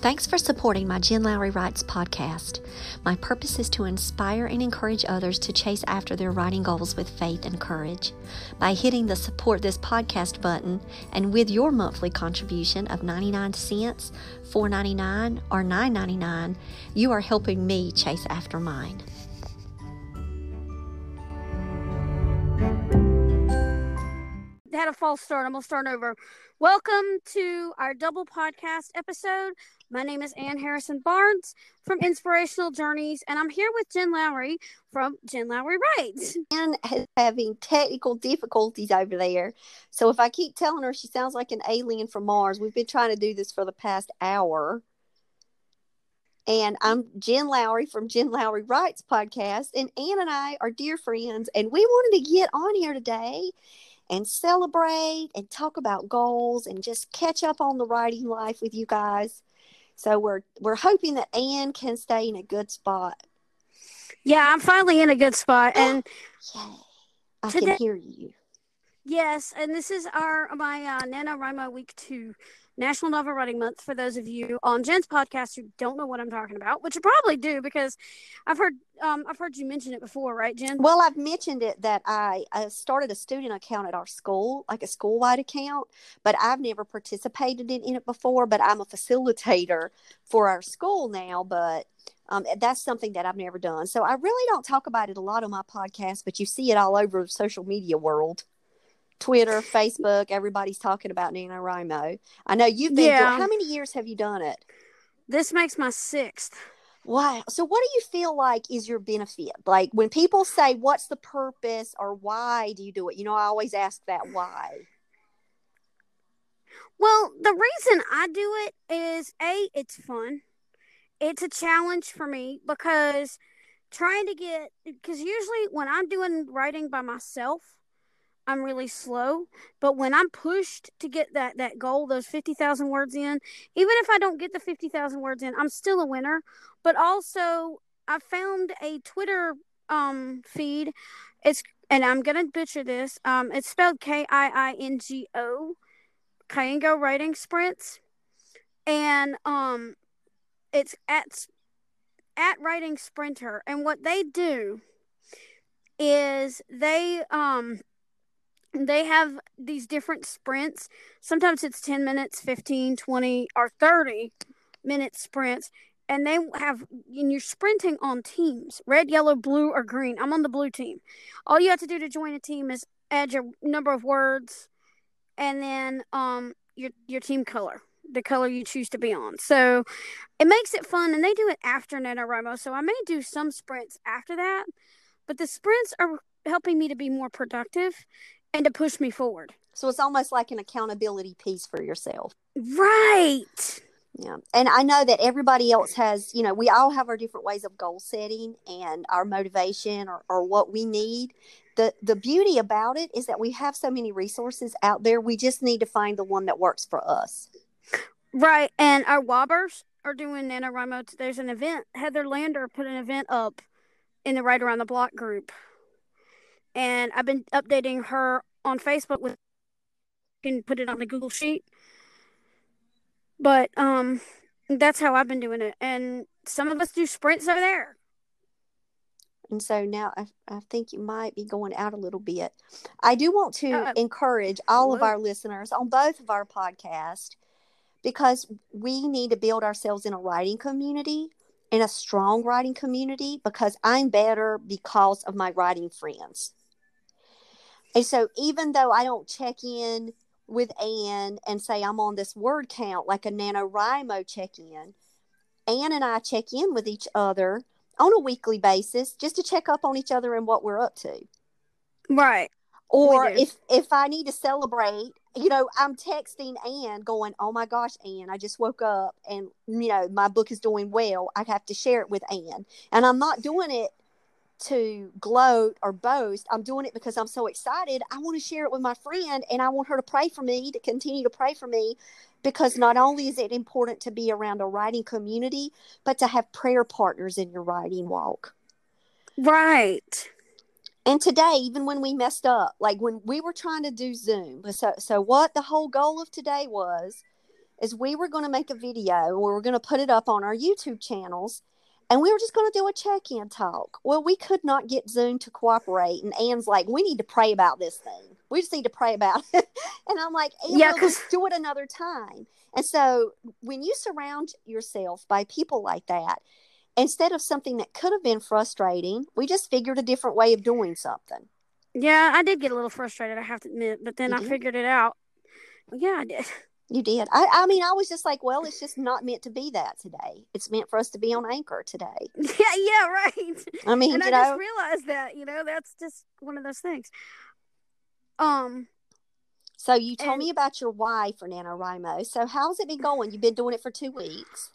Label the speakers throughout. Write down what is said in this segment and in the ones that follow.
Speaker 1: Thanks for supporting my Jen Lowry Writes podcast. My purpose is to inspire and encourage others to chase after their writing goals with faith and courage. By hitting the support this podcast button and with your monthly contribution of 99 cents, $4.99, or $9.99, you are helping me chase after mine.
Speaker 2: Had a false start. I'm gonna start over. Welcome to our double podcast episode. My name is Ann Harrison Barnes from Inspirational Journeys, and I'm here with Jen Lowry from Jen Lowry Writes.
Speaker 1: Ann is having technical difficulties over there. So if I keep telling her she sounds like an alien from Mars, we've been trying to do this for the past hour. And I'm Jen Lowry from Jen Lowry Writes podcast. And Ann and I are dear friends. And we wanted to get on here today and celebrate and talk about goals and just catch up on the writing life with you guys. So we're we're hoping that Anne can stay in a good spot.
Speaker 2: Yeah, I'm finally in a good spot, and
Speaker 1: Yay. I today, can hear you.
Speaker 2: Yes, and this is our my uh, NaNoWriMo week two. National Novel Writing Month for those of you on Jen's podcast who don't know what I'm talking about, which you probably do because I've heard um, I've heard you mention it before, right, Jen?
Speaker 1: Well, I've mentioned it that I, I started a student account at our school, like a school wide account, but I've never participated in, in it before. But I'm a facilitator for our school now, but um, that's something that I've never done. So I really don't talk about it a lot on my podcast, but you see it all over the social media world. Twitter, Facebook, everybody's talking about NaNoWriMo. I know you've been yeah. doing, how many years have you done it?
Speaker 2: This makes my sixth.
Speaker 1: Wow. So what do you feel like is your benefit? Like when people say what's the purpose or why do you do it? You know, I always ask that why.
Speaker 2: Well, the reason I do it is A, it's fun. It's a challenge for me because trying to get because usually when I'm doing writing by myself, I'm really slow. But when I'm pushed to get that that goal, those fifty thousand words in, even if I don't get the fifty thousand words in, I'm still a winner. But also, I found a Twitter um feed. It's and I'm gonna butcher this. Um, it's spelled K I I N G O, Kaingo Writing Sprints, and um, it's at at Writing Sprinter, and what they do is they um they have these different sprints. Sometimes it's 10 minutes, 15, 20, or 30 minute sprints. And they have, and you're sprinting on teams red, yellow, blue, or green. I'm on the blue team. All you have to do to join a team is add your number of words and then um, your, your team color, the color you choose to be on. So it makes it fun. And they do it after NaNoWriMo. So I may do some sprints after that. But the sprints are helping me to be more productive and to push me forward.
Speaker 1: So it's almost like an accountability piece for yourself.
Speaker 2: Right.
Speaker 1: Yeah. And I know that everybody else has, you know, we all have our different ways of goal setting and our motivation or, or what we need. The the beauty about it is that we have so many resources out there. We just need to find the one that works for us.
Speaker 2: Right. And our Wobbers are doing NaNoWriMo. There's an event. Heather Lander put an event up in the Right Around the Block group and I've been updating her on Facebook with can put it on the Google sheet. But um that's how I've been doing it. And some of us do sprints over there.
Speaker 1: And so now I, I think you might be going out a little bit. I do want to uh, encourage all of our listeners on both of our podcasts because we need to build ourselves in a writing community in a strong writing community because I'm better because of my writing friends. And so even though I don't check in with Ann and say I'm on this word count like a NaNoWriMo check in, Ann and I check in with each other on a weekly basis just to check up on each other and what we're up to.
Speaker 2: Right.
Speaker 1: Or if if I need to celebrate, you know, I'm texting Anne going, "Oh my gosh, Anne, I just woke up and you know, my book is doing well. I have to share it with Anne." And I'm not doing it to gloat or boast. I'm doing it because I'm so excited. I want to share it with my friend and I want her to pray for me, to continue to pray for me because not only is it important to be around a writing community, but to have prayer partners in your writing walk.
Speaker 2: Right.
Speaker 1: And today, even when we messed up, like when we were trying to do Zoom, so so what the whole goal of today was is we were going to make a video and we were going to put it up on our YouTube channels and we were just going to do a check-in talk. Well, we could not get Zoom to cooperate and Anne's like, "We need to pray about this thing. We just need to pray about it." and I'm like, "Anne,
Speaker 2: Yeah,
Speaker 1: well, let's do it another time." And so, when you surround yourself by people like that, instead of something that could have been frustrating, we just figured a different way of doing something.
Speaker 2: Yeah, I did get a little frustrated, I have to admit, but then
Speaker 1: You
Speaker 2: I
Speaker 1: did?
Speaker 2: figured it out. Yeah, I did.
Speaker 1: You did. I, I mean, I was just like, well, it's just not meant to be that today. It's meant for us to be on anchor today.
Speaker 2: Yeah, yeah, right.
Speaker 1: I mean,
Speaker 2: and
Speaker 1: you
Speaker 2: I
Speaker 1: know,
Speaker 2: just realized that, you know, that's just one of those things. Um,
Speaker 1: so you told
Speaker 2: and-
Speaker 1: me about your wife, NaNoWriMo. So how's it been going? You've been doing it for two weeks.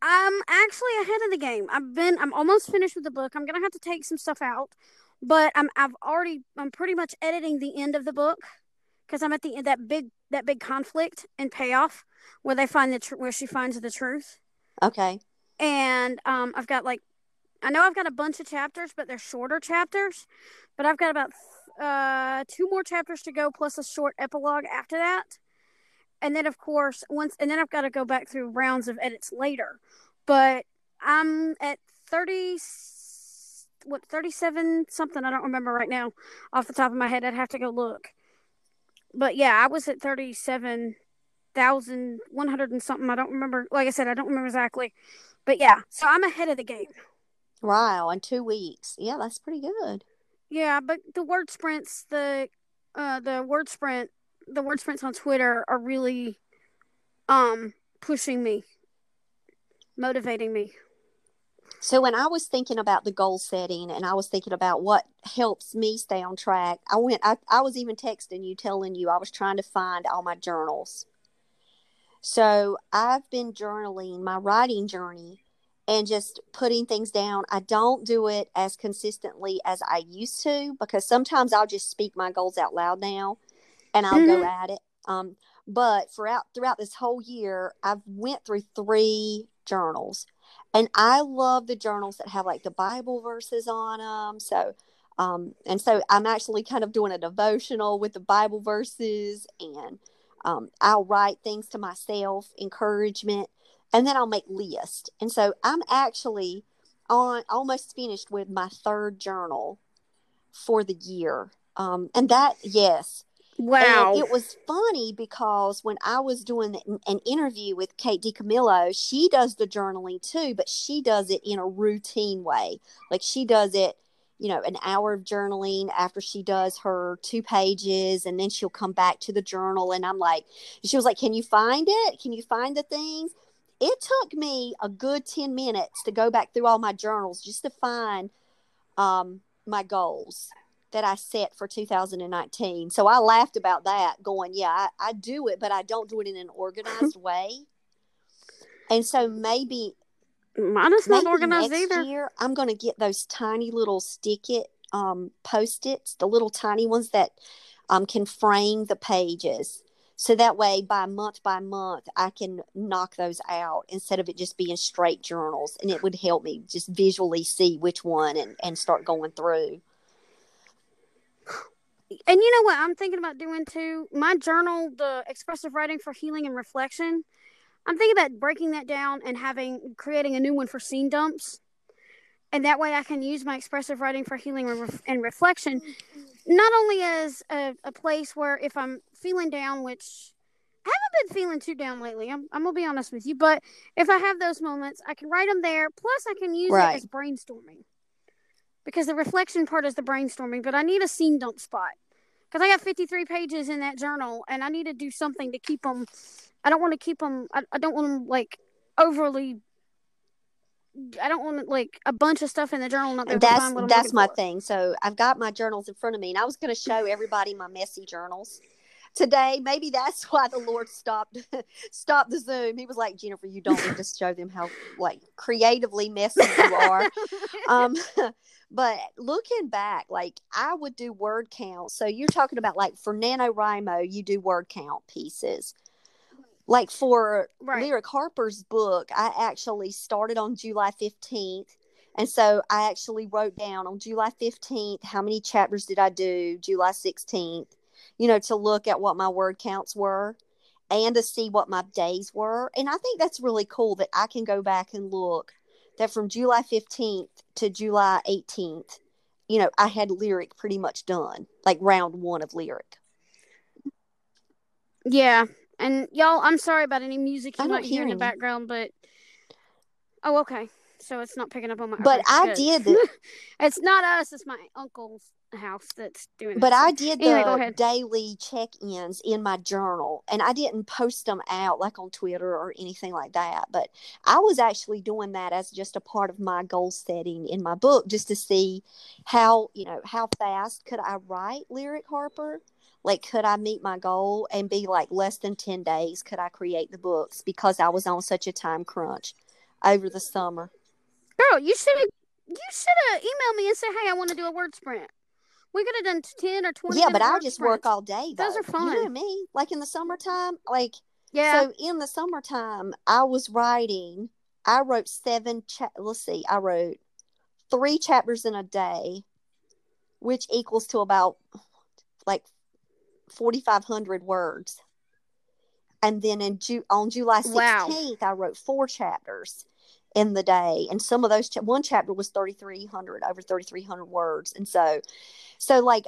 Speaker 2: I'm actually ahead of the game. I've been I'm almost finished with the book. I'm gonna have to take some stuff out, but I'm I've already I'm pretty much editing the end of the book because I'm at the end that big that big conflict and payoff where they find the tr- where she finds the truth.
Speaker 1: Okay.
Speaker 2: And um, I've got like I know I've got a bunch of chapters, but they're shorter chapters. But I've got about uh two more chapters to go plus a short epilogue after that. And then of course once and then I've got to go back through rounds of edits later. But I'm at 30 what 37 something I don't remember right now off the top of my head. I'd have to go look. But yeah, I was at 37,100 and something. I don't remember. Like I said, I don't remember exactly. But yeah, so I'm ahead of the game.
Speaker 1: Wow. In two weeks. Yeah, that's pretty good.
Speaker 2: Yeah, but the word sprints, the uh the word sprint, the word sprints on Twitter are really um pushing me, motivating me.
Speaker 1: So when I was thinking about the goal setting and I was thinking about what helps me stay on track, I went I, I was even texting you telling you I was trying to find all my journals. So I've been journaling my writing journey and just putting things down. I don't do it as consistently as I used to because sometimes I'll just speak my goals out loud now and I'll go
Speaker 2: Mhm.
Speaker 1: at it. Um, but throughout throughout this whole year, I've went through three journals, and I love the journals that have like the Bible verses on them. So, um, and so I'm actually kind of doing a devotional with the Bible verses, and um, I'll write things to myself, encouragement, and then I'll make lists. And so I'm actually on almost finished with my third journal for the year. Um, and that, yes,
Speaker 2: Wow.
Speaker 1: and it was funny because when I was doing an- interview with Kate DiCamillo, she does the journaling too, but she does it in a routine way. Like she does it, you know, an hour of journaling after she does her two pages, and then she'll come back to the journal. And I'm like, she was like, Can you find it? Can you find the things? It took me a good 10 minutes to go back through all my journals just to find um, my goals that I set for 2019. So I laughed about that, going, yeah, I, I do it, but I don't do it in an organized way. And so maybe
Speaker 2: Mine is not organized
Speaker 1: next
Speaker 2: either.
Speaker 1: year I'm going to get those tiny little stick it um, post its, the little tiny ones that um, can frame the pages. So that way, by month by month, I can knock those out instead of it just being straight journals. And it would help me just visually see which one and, and start going through.
Speaker 2: And you know what I'm thinking about doing too? My journal, the expressive writing for healing and reflection. I'm thinking about breaking that down and having creating a new one for scene dumps. And that way I can use my expressive writing for healing and, ref- and reflection not only as a, a place where if I'm feeling down, which I haven't been feeling too down lately, I'm, I'm gonna be honest with you, but if I have those moments, I can write them there. Plus, I can use
Speaker 1: Right.
Speaker 2: it as brainstorming because the reflection part is the brainstorming, but I need a scene dump spot because I got 53 pages in that journal and I need to do something to keep them. I don't want to keep them, I, I don't want them like overly I don't want like a bunch of stuff in the journal. Not be
Speaker 1: And
Speaker 2: able to
Speaker 1: that's that's my
Speaker 2: for.
Speaker 1: thing. So I've got my journals in front of me, and I was going to show everybody my messy journals today. Maybe that's why the Lord stopped stopped the Zoom. He was like, Jennifer, you don't need to show them how like creatively messy you are. um, but looking back, like I would do word count. So you're talking about like for NaNoWriMo, you do word count pieces. Like for
Speaker 2: Right.
Speaker 1: Lyric Harper's book, I actually started on July 15th. And so I actually wrote down on July 15th how many chapters did I do, July 16th, you know, to look at what my word counts were and to see what my days were. And I think that's really cool that I can go back and look that from July 15th to July 18th, you know, I had lyric pretty much done, like round one of lyric.
Speaker 2: Yeah, and y'all, I'm sorry about any music you might hear in the
Speaker 1: any.
Speaker 2: background, but oh, okay. So it's not picking up on my.
Speaker 1: But I did
Speaker 2: It's not us. It's my uncle's house that's doing.
Speaker 1: but I did
Speaker 2: Anyway,
Speaker 1: the daily check-ins in my journal and I didn't post them out like on Twitter or anything like that. But I was actually doing that as just a part of my goal setting in my book just to see how, you know, how fast could I write Lyric Harper? Like could I meet my goal and be like less than 10 days could I create the books because I was on such a time crunch over the summer.
Speaker 2: Girl, you should have. You should have emailed me and said, "Hey, I want to do a word sprint." We could have done ten or twenty.
Speaker 1: Yeah, but I just work all day.
Speaker 2: Those are fun.
Speaker 1: You know me. Like in the summertime, like
Speaker 2: Yeah,
Speaker 1: So in the summertime, I was writing. I wrote seven. Cha- let's see. I wrote three chapters in a day, which equals to about like forty five hundred words. And then in Ju- on July
Speaker 2: Wow.
Speaker 1: sixteenth, I wrote four chapters in the day, and some of those one chapter was thirty three hundred, over thirty three hundred words, and so, so like,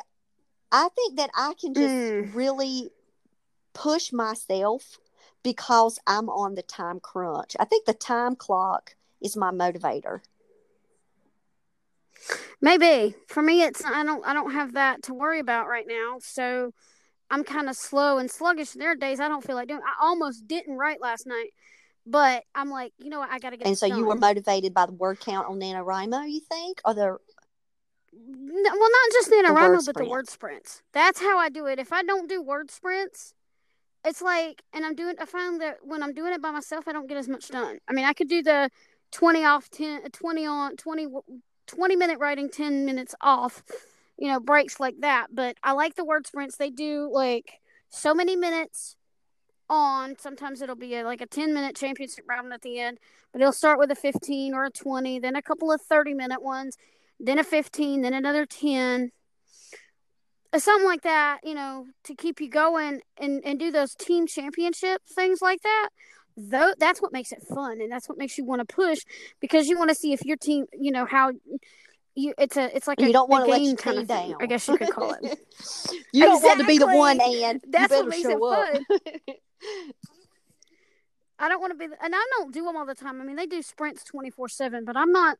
Speaker 1: I think that I can just
Speaker 2: Mm.
Speaker 1: really push myself because I'm on the time crunch. I think the time clock is my motivator.
Speaker 2: maybe for me, it's I don't I don't have that to worry about right now. So I'm kind of slow and sluggish. There are days I don't feel like doing. I almost didn't write last night, but I'm like, you know what? I got to get.
Speaker 1: And so you were motivated by the word count on NaNoWriMo, you think? Or the
Speaker 2: No, well, not just NaNoWriMo,
Speaker 1: word
Speaker 2: but the word sprints. That's how I do it. If I don't do word sprints, it's like, and I'm doing, I find that when I'm doing it by myself, I don't get as much done. I mean, I could do the 20 off, 10, uh, 20 on, 20, 20 minute writing, 10 minutes off, you know, breaks like that. But I like the word sprints. They do like so many minutes on. Sometimes it'll be a, like a 10 minute championship round at the end, but it'll start with a 15 or a 20, then a couple of 30 minute ones then a 15, then another 10, uh, something like that, you know, to keep you going and, and do those team championship things like that. Though that's what makes it fun and that's what makes you want to push because you want to see if your team, you know, how you it's a it's like a,
Speaker 1: you don't want to let
Speaker 2: game
Speaker 1: your
Speaker 2: kind of thing,
Speaker 1: down.
Speaker 2: I guess you could call it.
Speaker 1: you don't want to be the one, and
Speaker 2: That's what makes it
Speaker 1: up.
Speaker 2: I don't want to be, and I don't do them all the time. I mean, they do sprints twenty four seven, but I'm not.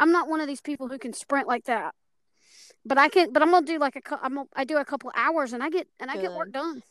Speaker 2: I'm not one of these people who can sprint like that. But I can. But I'm gonna do like a. I'm. gonna- I do a couple hours, and I get and I get work done.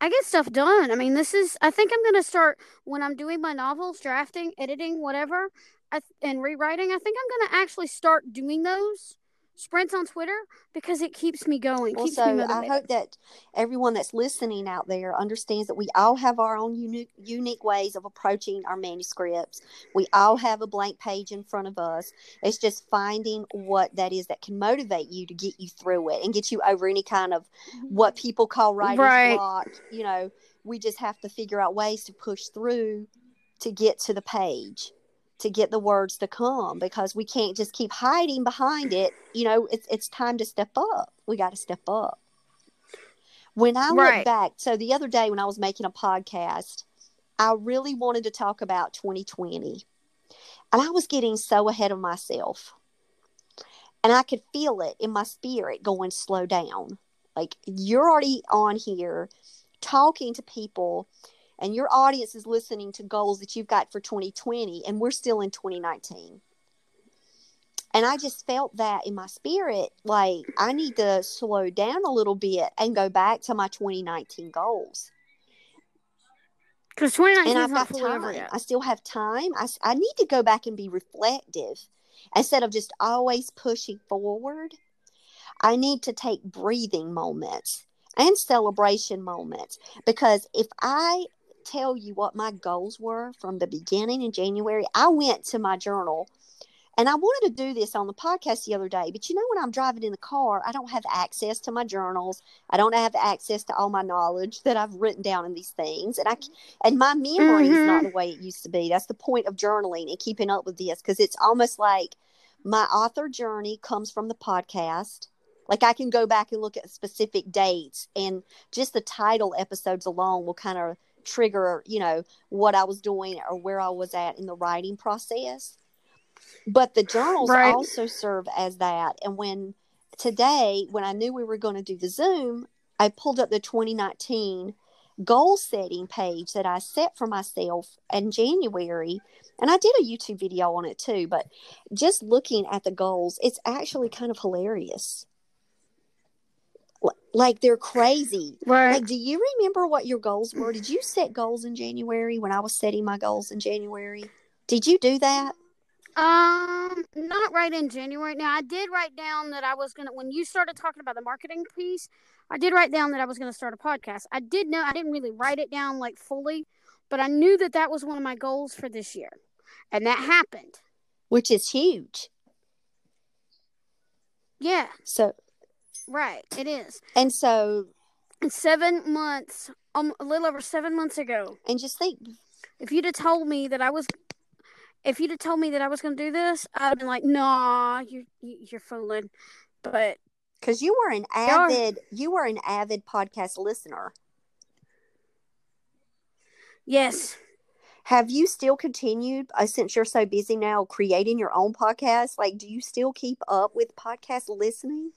Speaker 2: I get stuff done. I mean, this is. I think I'm gonna start when I'm doing my novels, drafting, editing, whatever, I, and rewriting. I think I'm gonna actually start doing those sprints on Twitter because it keeps me going.
Speaker 1: Well,
Speaker 2: keeps
Speaker 1: so
Speaker 2: me
Speaker 1: I hope that everyone that's listening out there understands that we all have our own unique unique ways of approaching our manuscripts. We all have a blank page in front of us. It's just finding what that is that can motivate you to get you through it and get you over any kind of mm-hmm. what people call writer's
Speaker 2: Right.
Speaker 1: block. You know, we just have to figure out ways to push through to get to the page to get the words to come because we can't just keep hiding behind it. You know, it's it's time to step up. We got to step up. When I look back, so the other day when I was making a podcast, I really wanted to talk about 2020. And I was getting so ahead of myself. And I could feel it in my spirit going slow down. Like you're already on here talking to people and your audience is listening to goals that you've got for 2020 and we're still in 2019 and i just felt that in my spirit like i need to slow down a little bit and go back to my 2019 goals
Speaker 2: Because 2019
Speaker 1: and
Speaker 2: is
Speaker 1: I've
Speaker 2: not
Speaker 1: got time.
Speaker 2: yet.
Speaker 1: I still have time. I, I need to go back and be reflective instead of just always pushing forward. I need to take breathing moments and celebration moments because if I tell you what my goals were from the beginning in January, I went to my journal and I wanted to do this on the podcast the other day, but you know, when I'm driving in the car, I don't have access to my journals. I don't have access to all my knowledge that I've written down in these things, and I and my memory is not the mm-hmm. way it used to be. That's the point of journaling and keeping up with this because it's almost like my author journey comes from the podcast. Like I can go back and look at specific dates, and just the title episodes alone will kind of trigger, you know, what I was doing or where I was at in the writing process. But the journals
Speaker 2: Right.
Speaker 1: also serve as that. And when today when i knew we were going to do the zoom i pulled up the 2019 goal setting page that i set for myself in january. And i did a youtube video on it too but just looking at the goals it's actually kind of hilarious like they're crazy
Speaker 2: Right.
Speaker 1: like do you remember what your goals were did you set goals in january when i was setting my goals in january did you do that
Speaker 2: Um, not right in January. Now I did write down that I was gonna when you started talking about the marketing piece, I did write down that I was gonna start a podcast. I did know I didn't really write it down like fully, but I knew that that was one of my goals for this year, and that happened.
Speaker 1: which is huge
Speaker 2: Yeah,
Speaker 1: so
Speaker 2: right. It is.
Speaker 1: and so
Speaker 2: seven months, um, a little over seven months ago,
Speaker 1: and just think
Speaker 2: if you'd have told me that I was, if you'd have told me that I was gonna do this, I'd have been like, "Nah, you you- you're fooling." But
Speaker 1: because you were an avid you were an avid podcast listener
Speaker 2: yes,
Speaker 1: have you still continued uh, since you're so busy now creating your own podcast like do you still keep up with podcast listening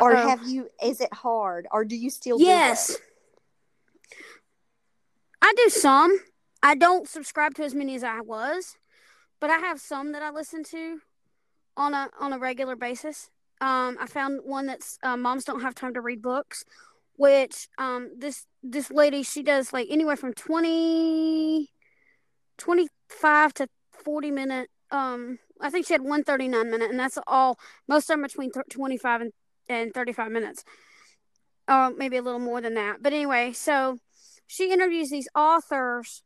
Speaker 1: or
Speaker 2: Uh-oh.
Speaker 1: have you is it hard or do you still
Speaker 2: Yes.
Speaker 1: do?
Speaker 2: I do some. I don't subscribe to as many as I was, but I have some that I listen to on a on a regular basis. Um, I found one that's uh, moms don't have time to read books, which um this this lady she does like anywhere from 20, 25 to forty minute. Um, I think she had one thirty nine minute, and that's all. Most of them between th- twenty five and and thirty five minutes, or maybe a little more than that. But anyway, so she interviews these authors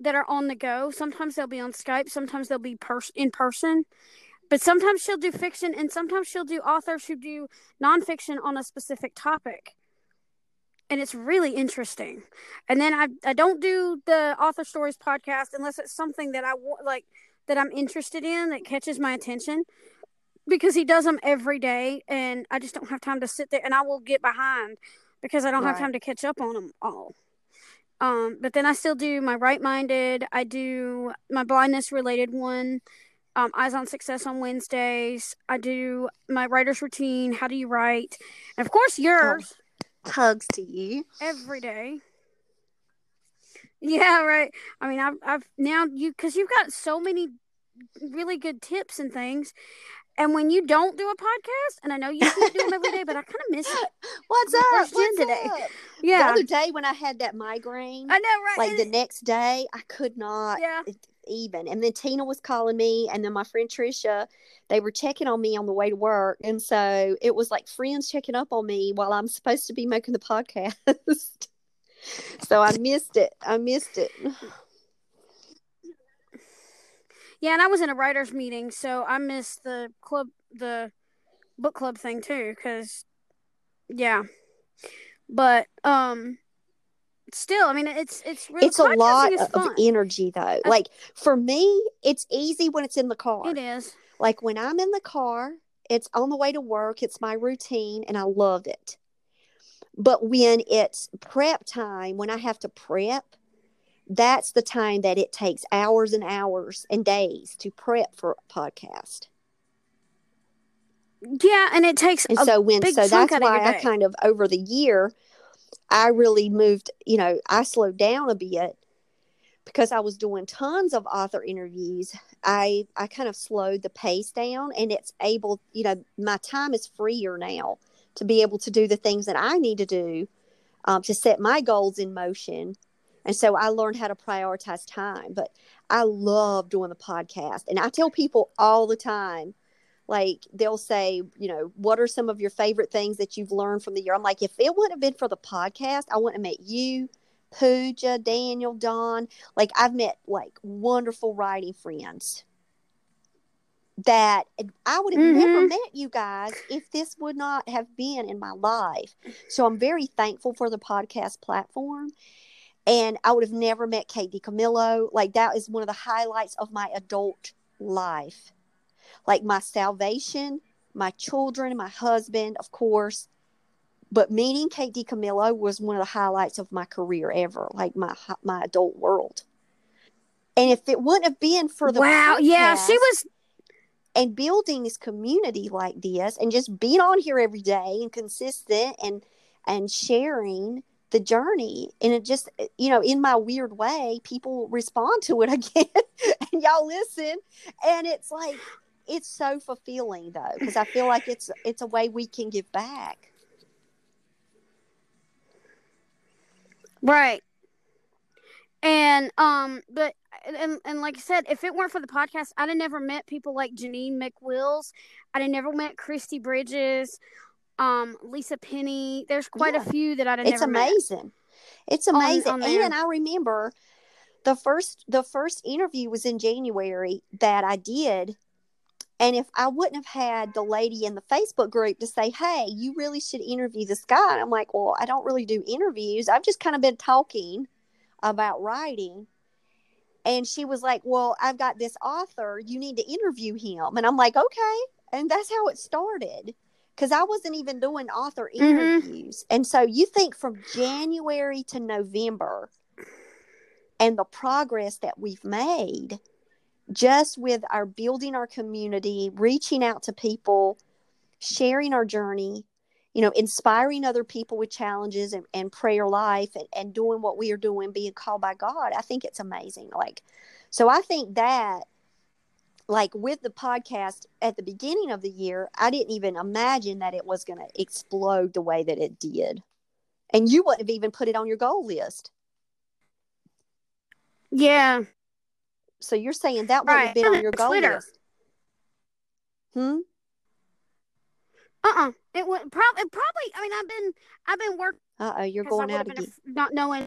Speaker 2: that are on the go. Sometimes they'll be on Skype, sometimes they'll be pers- in person. But sometimes she'll do fiction and sometimes she'll do authors who do nonfiction on a specific topic. And it's really interesting. And then I, I don't do the author stories podcast unless it's something that I want, like that I'm interested in that catches my attention because he does them every day and I just don't have time to sit there and I will get behind because I don't have time to catch up on them all. Um, but then I still do my Write-minded. I do my blindness related one. Um, Eyes on Success on Wednesdays. I do my writer's routine. How do you write? And of course, yours
Speaker 1: hugs to you
Speaker 2: every day. Yeah, right. I mean, I've, I've now you because you've got so many really good tips and things. And when you don't do a podcast, and I know you can't do them every day, but I kind of miss it.
Speaker 1: what's up what's
Speaker 2: today?
Speaker 1: up?
Speaker 2: Yeah,
Speaker 1: the other day when i had that migraine
Speaker 2: I know, right?
Speaker 1: like
Speaker 2: And
Speaker 1: the
Speaker 2: it-
Speaker 1: next day i could not
Speaker 2: yeah,
Speaker 1: even and then tina was calling me and then my friend trisha they were checking on me on the way to work and so it was like friends checking up on me while i'm supposed to be making the podcast so i missed it i missed it
Speaker 2: yeah. And I was in a writers' meeting, so I missed the club, the book club thing too. Because, yeah, but um, still, I mean, it's it's really
Speaker 1: it's a lot of
Speaker 2: fun.
Speaker 1: energy though like for me it's easy when it's in the car
Speaker 2: It is.
Speaker 1: like when i'm in the car it's on the way to work it's my routine and i love it but when it's prep time when i have to prep that's the time that it takes hours and hours and days to prep for a podcast.
Speaker 2: Yeah, and it takes
Speaker 1: and
Speaker 2: a
Speaker 1: so when
Speaker 2: big
Speaker 1: so that's
Speaker 2: out of your
Speaker 1: why i kind of over the year i really moved you know i slowed down a bit because i was doing tons of author interviews. I i kind of slowed the pace down and it's able you know my time is freer now to be able to do the things that i need to do um, to set my goals in motion And so I learned how to prioritize time. But I love doing the podcast. And I tell people all the time, like they'll say, you know, what are some of your favorite things that you've learned from the year? I'm like, if it wouldn't have been for the podcast, I wouldn't have met you, Pooja, Daniel, Don. Like I've met like wonderful writing friends that I would have mm-hmm. never met you guys if this would not have been in my life. So I'm very thankful for the podcast platform. And I would have never met Kate DiCamillo. Like that is one of the highlights of my adult life. Like my salvation, my children, my husband, of course. But meeting Kate DiCamillo was one of the highlights of my career ever, like my my adult world. And if it wouldn't have been for the
Speaker 2: wow, podcast, yeah, she was
Speaker 1: and building this community like this and just being on here every day and consistent and and sharing the journey and it just you know in my weird way people respond to it again and y'all listen and it's like it's so fulfilling though because i feel like it's it's a way we can give back.
Speaker 2: Right. And um but and, and like I said, if it weren't for the podcast, I'd have never met people like Janine McWills. I'd have never met Christy Bridges, um, Lisa Penny. There's quite yeah. a few that I'd
Speaker 1: it's amazing. It's amazing. On, on and I remember the first the first interview was in January that I did. And if I wouldn't have had the lady in the Facebook group to say, Hey, you really should interview this guy. And I'm like, Well, I don't really do interviews. I've just kind of been talking about writing and she was like, Well, I've got this author. You need to interview him. And I'm like, Okay. And that's how it started because I wasn't even doing author mm-hmm. interviews. Mm-hmm. And so you think from January to November and the progress that we've made just with our building our community, reaching out to people, sharing our journey, you know, inspiring other people with challenges and, and prayer life and, and doing what we are doing, being called by God, I think it's amazing. Like, so I think that, like with the podcast at the beginning of the year, I didn't even imagine that it was going to explode the way that it did. And you wouldn't have even put it on your goal list.
Speaker 2: Yeah.
Speaker 1: So you're saying that wouldn't right. have been on your goal Twitter. list? Hmm.
Speaker 2: Uh uh It would probably probably. I mean, I've been I've been working.
Speaker 1: Uh oh, you're going out again.
Speaker 2: not knowing.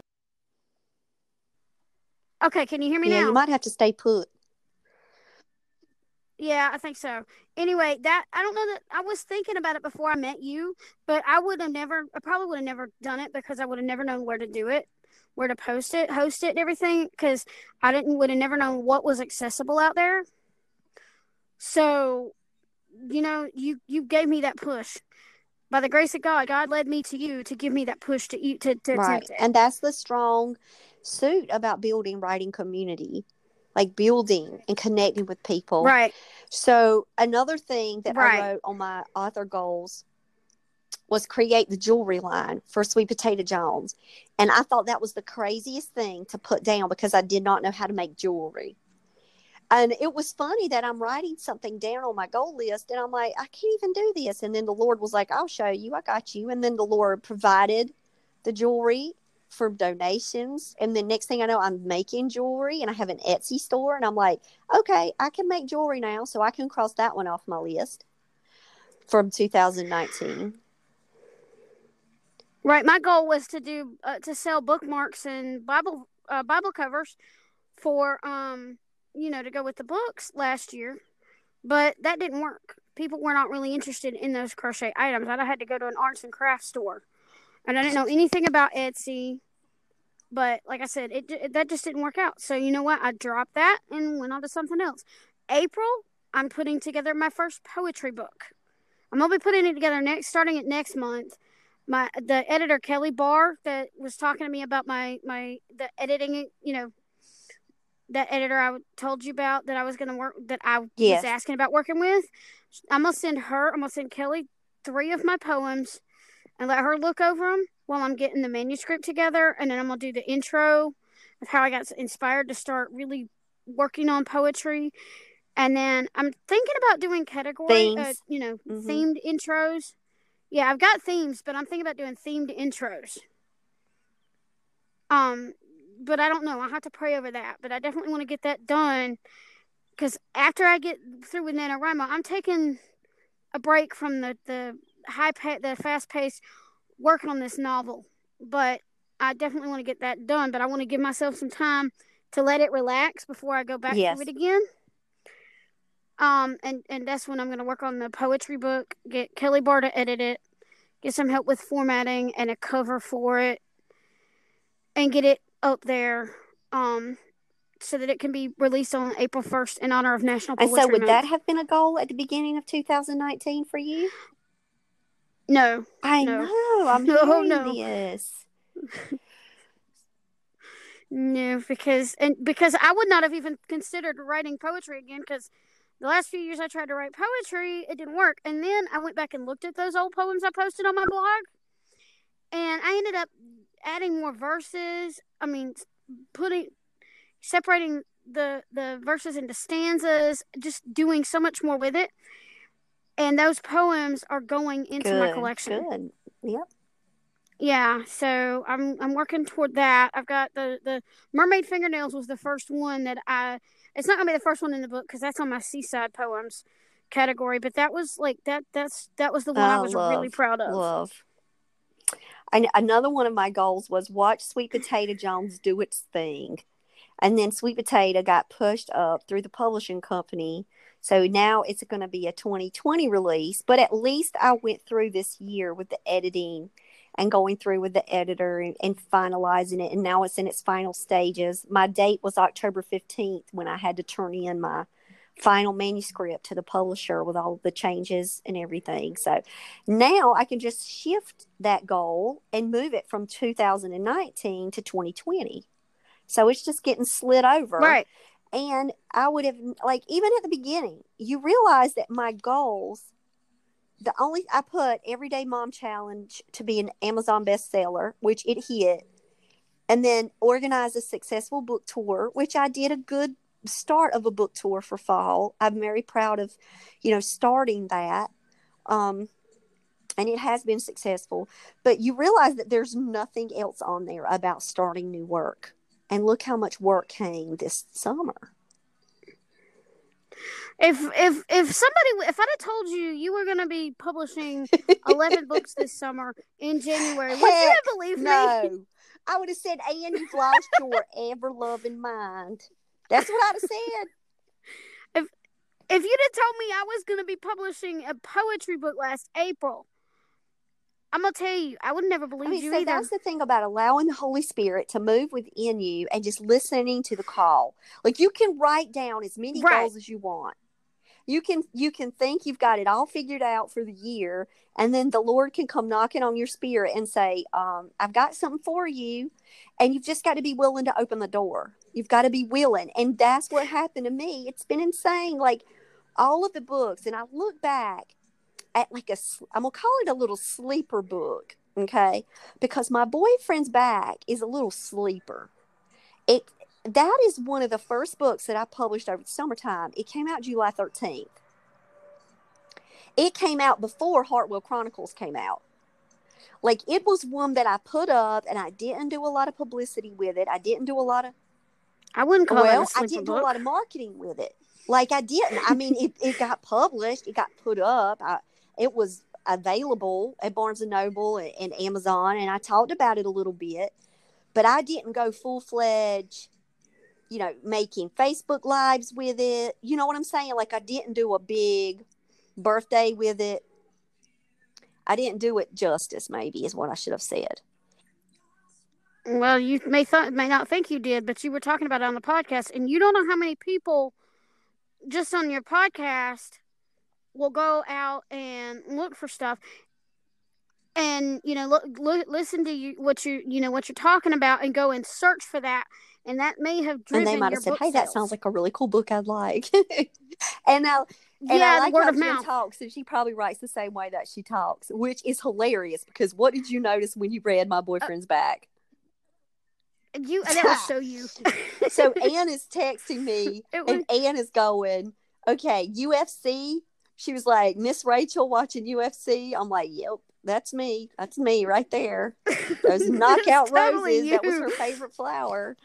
Speaker 2: Okay, can you hear me
Speaker 1: yeah,
Speaker 2: now?
Speaker 1: You might have to stay put.
Speaker 2: Yeah, I think so. Anyway, that I don't know that I was thinking about it before I met you, but I would have never I probably would have never done it because I would have never known where to do it, where to post it, host it and everything because I didn't would have never known what was accessible out there. So you know, you you gave me that push. By the grace of God, God led me to you to give me that push to eat to, to
Speaker 1: right. And that's the strong suit about building writing community, like building and connecting with people.
Speaker 2: Right.
Speaker 1: So another thing that right. I wrote on my author goals was create the jewelry line for Sweet Potato Jones. And I thought that was the craziest thing to put down because I did not know how to make jewelry and it was funny that I'm writing something down on my goal list and I'm like, I can't even do this. And then the Lord was like, I'll show you, I got you. And then the Lord provided the jewelry for donations. And then next thing I know, I'm making jewelry and I have an Etsy store. And I'm like, okay, I can make jewelry now. So I can cross that one off my list from 2019.
Speaker 2: Right. My goal was to do, uh, to sell bookmarks and Bible, uh, Bible covers for, um, you know, to go with the books last year, but that didn't work. People were not really interested in those crochet items. I had to go to an arts and crafts store, and I didn't know anything about Etsy. But like I said, it, it that just didn't work out. So you know what? I dropped that and went on to something else. April, I'm putting together my first poetry book. I'm gonna be putting it together next, starting it next month. My the editor Kelly Barr that was talking to me about my my the editing, you know, that editor I told you about that I was going to work that I yes. was asking about working with. I'm gonna send her. I'm gonna send Kelly three of my poems and let her look over them while I'm getting the manuscript together, and then I'm gonna do the intro of how I got inspired to start really working on poetry. And then I'm thinking about doing category, uh, you know, mm-hmm. themed intros. Yeah, I've got themes, but I'm thinking about doing themed intros. Um, but I don't know. I have to pray over that. But I definitely want to get that done because after I get through with NaNoWriMo, I'm taking a break from the the high pa- the fast pace working on this novel. But I definitely want to get that done. But I want to give myself some time to let it relax before I go back
Speaker 1: Yes.
Speaker 2: to it again. Um, and and that's when I'm going to work on the poetry book. Get Kelly Barr to edit it. Get some help with formatting and a cover for it, and get it up there. Um, so that it can be released on April 1st in honor of National Poetry And
Speaker 1: so, would
Speaker 2: Month.
Speaker 1: that have been a goal at the beginning of 2019 for you?
Speaker 2: No,
Speaker 1: I
Speaker 2: No.
Speaker 1: know. I'm hearing
Speaker 2: oh,
Speaker 1: no.
Speaker 2: no, because and because I would not have even considered writing poetry again because the last few years I tried to write poetry, it didn't work. And then I went back and looked at those old poems I posted on my blog, and I ended up adding more verses. I mean, putting separating the the verses into stanzas, just doing so much more with it. And those poems are going into
Speaker 1: Good.
Speaker 2: my collection.
Speaker 1: Good. Yep.
Speaker 2: Yeah, so I'm I'm working toward that. I've got the the mermaid fingernails was the first one that I. It's not gonna be the first one in the book because that's on my seaside poems category. But that was like that. That's that was the one I
Speaker 1: Oh,
Speaker 2: was really proud of.
Speaker 1: Love. And another one of my goals was watch Sweet Potato Jones do its thing. And then Sweet Potato got pushed up through the publishing company. So now it's going to be a 2020 release. But at least I went through this year with the editing and going through with the editor and, and finalizing it. And now it's in its final stages. My date was October 15th when I had to turn in my final manuscript to the publisher with all the changes and everything. So now I can just shift that goal and move it from 2019 to 2020. So it's just getting slid over.
Speaker 2: Right.
Speaker 1: And I would have, like, even at the beginning, you realize that my goals, the only, I put Everyday Mom Challenge to be an Amazon bestseller, which it hit, and then organize a successful book tour, which I did a good start of a book tour for fall. I'm very proud of, you know, starting that. Um, and it has been successful. But you realize that there's nothing else on there about starting new work. And look how much work came this summer.
Speaker 2: If if if somebody if I'd have told you you were gonna be publishing eleven books this summer in January, would you have believed me?
Speaker 1: No. I would have said, Anne, you've lost your ever loving mind. That's what I'd have said.
Speaker 2: If if you'd have told me I was gonna be publishing a poetry book last April, I'm gonna tell you, I would never
Speaker 1: I
Speaker 2: believe
Speaker 1: mean,
Speaker 2: you
Speaker 1: so
Speaker 2: either.
Speaker 1: that's the thing about allowing the Holy Spirit to move within you and just listening to the call. Like you can write down as many
Speaker 2: Right.
Speaker 1: goals as you want. You can you can think you've got it all figured out for the year, and then the Lord can come knocking on your spirit and say, um, "I've got something for you," and you've just got to be willing to open the door. You've got to be willing, and that's what happened to me. It's been insane. Like all of the books, and I look back at like a I'm gonna call it a little sleeper book, okay? Because my boyfriend's back is a little sleeper. It that is one of the first books that I published over the summertime. It came out July 13th. It came out before Hartwell Chronicles came out. Like it was one that I put up and I didn't do a lot of publicity with it. I didn't do a lot of
Speaker 2: I wouldn't call
Speaker 1: well,
Speaker 2: it
Speaker 1: I didn't do a lot of marketing with it. Like I didn't. I mean, it, it got published, it got put up. I, it was available at Barnes and Noble and, and Amazon, and I talked about it a little bit. But I didn't go full fledged, you know, making Facebook lives with it. You know what I'm saying? Like I didn't do a big birthday with it. I didn't do it justice. Maybe is what I should have said.
Speaker 2: Well, you may th- may not think you did, but you were talking about it on the podcast, and you don't know how many people just on your podcast will go out and look for stuff, and you know, look, look listen to you what you you know what you're talking about, and go and search for that, and that may have driven
Speaker 1: and they might have said, "Hey, that sounds like a really cool book. I'd like." and now And
Speaker 2: yeah,
Speaker 1: I
Speaker 2: the
Speaker 1: like
Speaker 2: word
Speaker 1: how
Speaker 2: of
Speaker 1: Jen
Speaker 2: mouth.
Speaker 1: talks, and she probably writes the same way that she talks, which is hilarious. Because what did you notice when you read my uh, boyfriend's back?
Speaker 2: You and that was so you.
Speaker 1: So Anne is texting me,
Speaker 2: was-
Speaker 1: and Anne is going, "Okay, UFC she was like, Miss Rachel watching UFC. I'm like, yep, that's me. That's me right there. Those knockout
Speaker 2: totally
Speaker 1: roses. That was her favorite flower.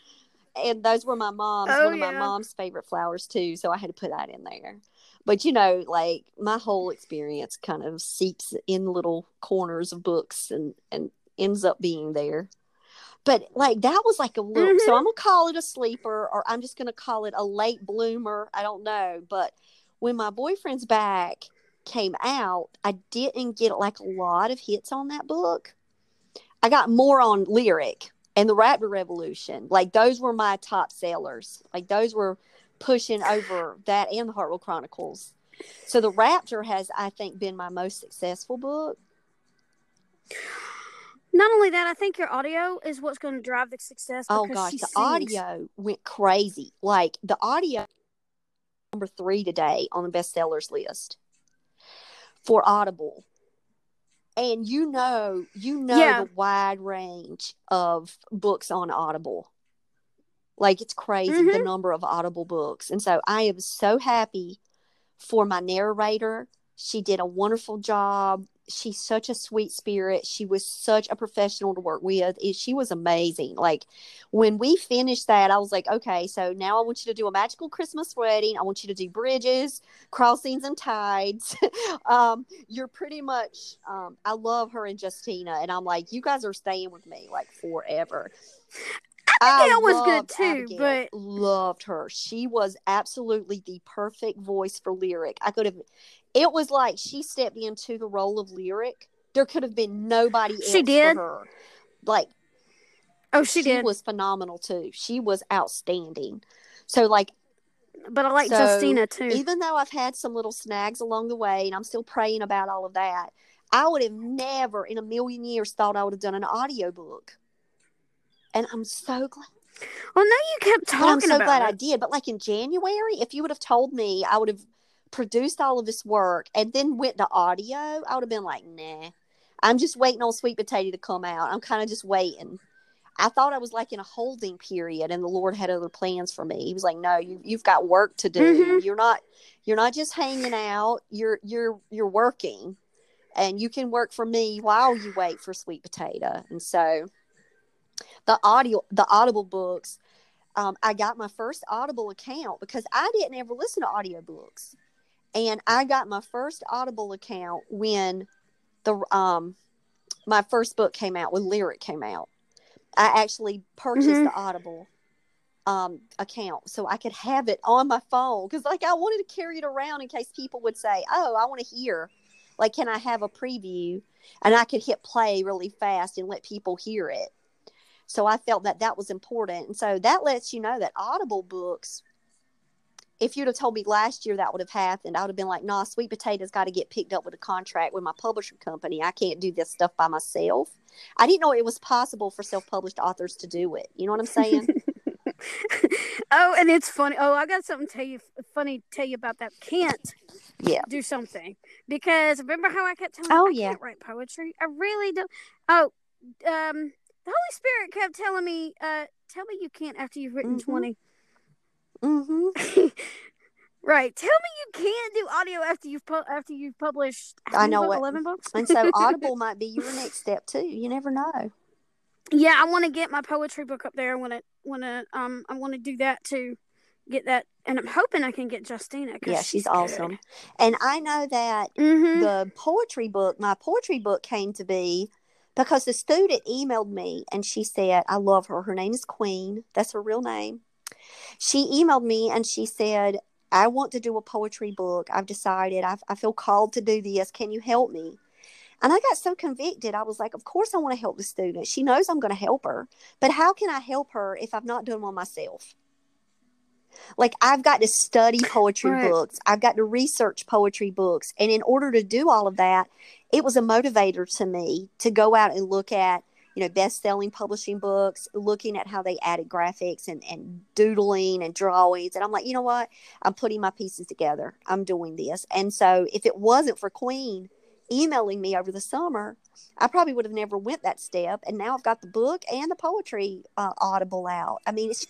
Speaker 1: And those were my mom's,
Speaker 2: Oh,
Speaker 1: one of my mom's favorite flowers too. So I had to put that in there. But you know, like my whole experience kind of seeps in little corners of books and and ends up being there. But like that was like a little so
Speaker 2: Mhm.
Speaker 1: I'm gonna call it a sleeper or I'm just gonna call it a late bloomer. I don't know. But when my boyfriend's back came out, I didn't get like a lot of hits on that book. I got more on lyric and the Raptor Revolution. Like those were my top sellers. Like those were pushing over that and the Hartwell Chronicles. So the Raptor has, I think, been my most successful book.
Speaker 2: Not only that, I think your audio is what's going to drive the success.
Speaker 1: Oh gosh, the
Speaker 2: sings.
Speaker 1: audio went crazy. Like the audio number three today on the bestsellers list for Audible. And you know, you know
Speaker 2: Yeah.
Speaker 1: the wide range of books on Audible. Like it's crazy the
Speaker 2: Mhm.
Speaker 1: number of Audible books. And so I am so happy for my narrator. She did a wonderful job. She's such a sweet spirit. She was such a professional to work with. She was amazing. Like when we finished that, I was like, okay, so now I want you to do a magical Christmas wedding. I want you to do bridges, crossings, and tides. um, you're pretty much, um, I love her and Justina. And I'm like, you guys are staying with me like forever.
Speaker 2: Abigail was good too,
Speaker 1: Abigail.
Speaker 2: but-
Speaker 1: loved her. She was absolutely the perfect voice for lyric. I could have, it was like she stepped into the role of lyric. There could have been nobody else
Speaker 2: She did?
Speaker 1: Like
Speaker 2: Oh, she, did.
Speaker 1: was phenomenal too. She was outstanding. So like
Speaker 2: but I like
Speaker 1: so,
Speaker 2: Justina too.
Speaker 1: even though I've had some little snags along the way and I'm still praying about all of that, I would have never in a million years thought I would have done an audiobook. And I'm so glad
Speaker 2: well, now you kept
Speaker 1: but I'm so
Speaker 2: about
Speaker 1: glad I did. But like in January, if you would have told me I would have produced all of this work and then went to audio, I would have been like, nah. I'm just waiting on Sweet Potato to come out. I'm kind of just waiting. I thought I was like in a holding period and the Lord had other plans for me. He was like, No, you you've got work to do.
Speaker 2: Mhm.
Speaker 1: You're not you're not just hanging out, you're you're you're working. And you can work for me while you wait for Sweet Potato. And so the audio the audible books um, i got my first audible account because i didn't ever listen to audiobooks and i got my first audible account when the um my first book came out when lyric came out. I actually purchased
Speaker 2: Mhm.
Speaker 1: the audible um account so i could have it on my phone. Because like i wanted to carry it around in case people would say oh i want to hear. Like can i have a preview? And i could hit play really fast and let people hear it. So I felt that that was important. And so that lets you know that Audible books, if you'd have told me last year that would have happened, I would have been like, nah, Sweet Potato's got to get picked up with a contract with my publisher company. I can't do this stuff by myself. I didn't know it was possible for self published authors to do it. You know what I'm saying?
Speaker 2: oh, and it's funny. Oh, I got something to tell you funny to tell you about that. Can't
Speaker 1: yeah.
Speaker 2: do something because remember how I kept telling
Speaker 1: Oh,
Speaker 2: you I
Speaker 1: yeah.
Speaker 2: can't write poetry. I really don't. Oh, um, the Holy Spirit kept telling me, uh, tell me you can't after you've written
Speaker 1: Mhm.
Speaker 2: 20.
Speaker 1: Mm-hmm.
Speaker 2: right. Tell me you can't do audio after you've pu- after you've published
Speaker 1: I know what-
Speaker 2: 11 books.
Speaker 1: And so Audible might be your next step too. You never know.
Speaker 2: yeah, I want to get my poetry book up there. I want to want to um I want to do that to get that and I'm hoping I can get Justina
Speaker 1: Yeah, she's awesome. And I know that
Speaker 2: Mhm.
Speaker 1: the poetry book, my poetry book came to be because the student emailed me and she said, I love her. Her name is Queen. That's her real name. She emailed me and she said, I want to do a poetry book. I've decided I've, I feel called to do this. Can you help me? And I got so convicted. I was like, Of course, I want to help the student. She knows I'm going to help her. But how can I help her if I've not done one myself? Like, I've got to study poetry
Speaker 2: Right.
Speaker 1: books, I've got to research poetry books. And in order to do all of that, it was a motivator to me to go out and look at you know best-selling publishing books looking at how they added graphics and, and doodling and drawings. And i'm like you know what? I'm putting my pieces together. I'm doing this. And so if it wasn't for queen emailing me over the summer i probably would have never went that step. And now i've got the book and the poetry uh, audible out. I mean it's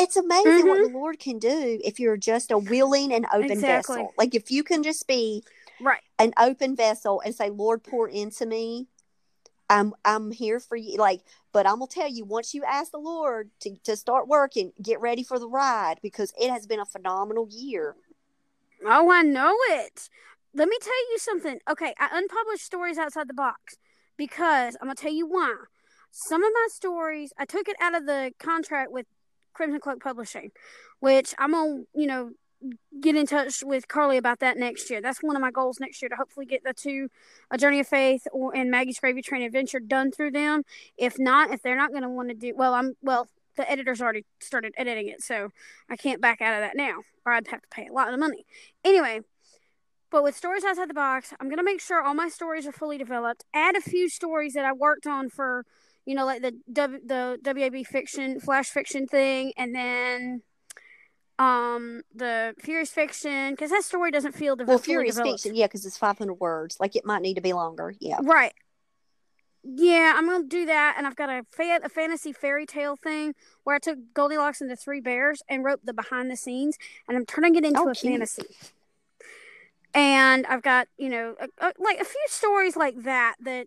Speaker 1: it's amazing what the lord can do if you're just a willing and open
Speaker 2: Exactly.
Speaker 1: vessel. Like if you can just be
Speaker 2: Right.
Speaker 1: an open vessel and say, Lord, pour into me. I'm I'm here for you. Like, but I'm gonna tell you, once you ask the Lord to, to start working, get ready for the ride because it has been a phenomenal year.
Speaker 2: Oh, I know it. Let me tell you something. Okay, I unpublished stories outside the box because I'm gonna tell you why. Some of my stories, I took it out of the contract with Crimson Cloak Publishing, which I'm gonna, you know, get in touch with Carly about that next year. That's one of my goals next year to hopefully get the two, A Journey of Faith or and Maggie's Gravy Train Adventure done through them. If not, if they're not gonna want to do, well, I'm well. The editor's already started editing it, so I can't back out of that now, or I'd have to pay a lot of money. Anyway, but with stories outside the box, I'm gonna make sure all my stories are fully developed. Add a few stories that I worked on for, you know, like the w, the WAB fiction, flash fiction thing, and then um the Furious fiction because that story doesn't feel de-
Speaker 1: Well, Furious
Speaker 2: developed.
Speaker 1: fiction, yeah, because it's 500 words. Like it might need to be longer. Yeah.
Speaker 2: Right. Yeah, I'm gonna do that, and I've got a, fa- a fantasy fairy tale thing where I took Goldilocks and the Three Bears and wrote the behind the scenes, and I'm turning it into
Speaker 1: Oh,
Speaker 2: a
Speaker 1: cute.
Speaker 2: fantasy. And I've got you know a, a, like a few stories like that that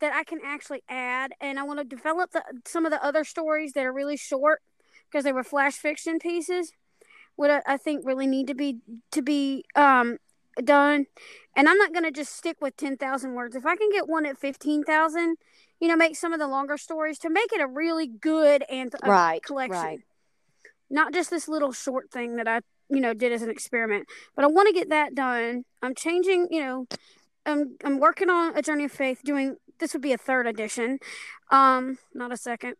Speaker 2: that I can actually add, and I want to develop the, some of the other stories that are really short because they were flash fiction pieces. What I, I think really need to be to be um done and I'm not going to just stick with 10,000 words. If I can get one at 15,000, you know, make some of the longer stories to make it a really good and
Speaker 1: Right,
Speaker 2: collection.
Speaker 1: right.
Speaker 2: Not just this little short thing that I, you know, did as an experiment. But I want to get that done. I'm changing, you know, I'm I'm working on a journey of faith doing this would be a third edition. Um, not a second.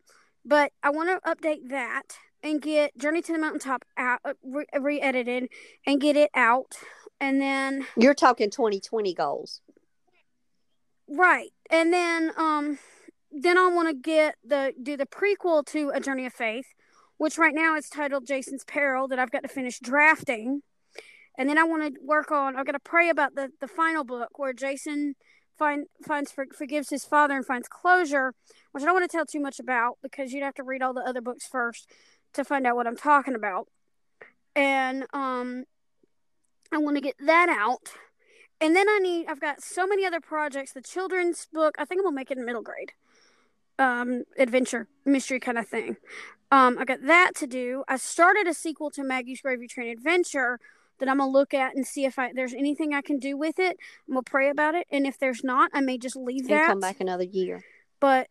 Speaker 2: But I want to update that and get Journey to the Mountaintop out uh, re- re-edited and get it out. And then
Speaker 1: You're talking 2020 goals.
Speaker 2: Right. And then um then I want to get the do the prequel to A Journey of Faith, which right now is titled Jason's Peril that I've got to finish drafting. And then I want to work on I've got to pray about the the final book where Jason find finds for, forgives his father and finds closure, which I don't want to tell too much about because you'd have to read all the other books first to find out what I'm talking about. And um I want to get that out and then I need I've got so many other projects. The children's book, I think I'm gonna make it in middle grade. Um, adventure, mystery kind of thing. Um, I got that to do. I started a sequel to Maggie's Gravy Train Adventure that I'm gonna look at and see if I there's anything I can do with it. I'm gonna pray about it, and if there's not, I may just leave that
Speaker 1: And
Speaker 2: that.
Speaker 1: come back another year.
Speaker 2: But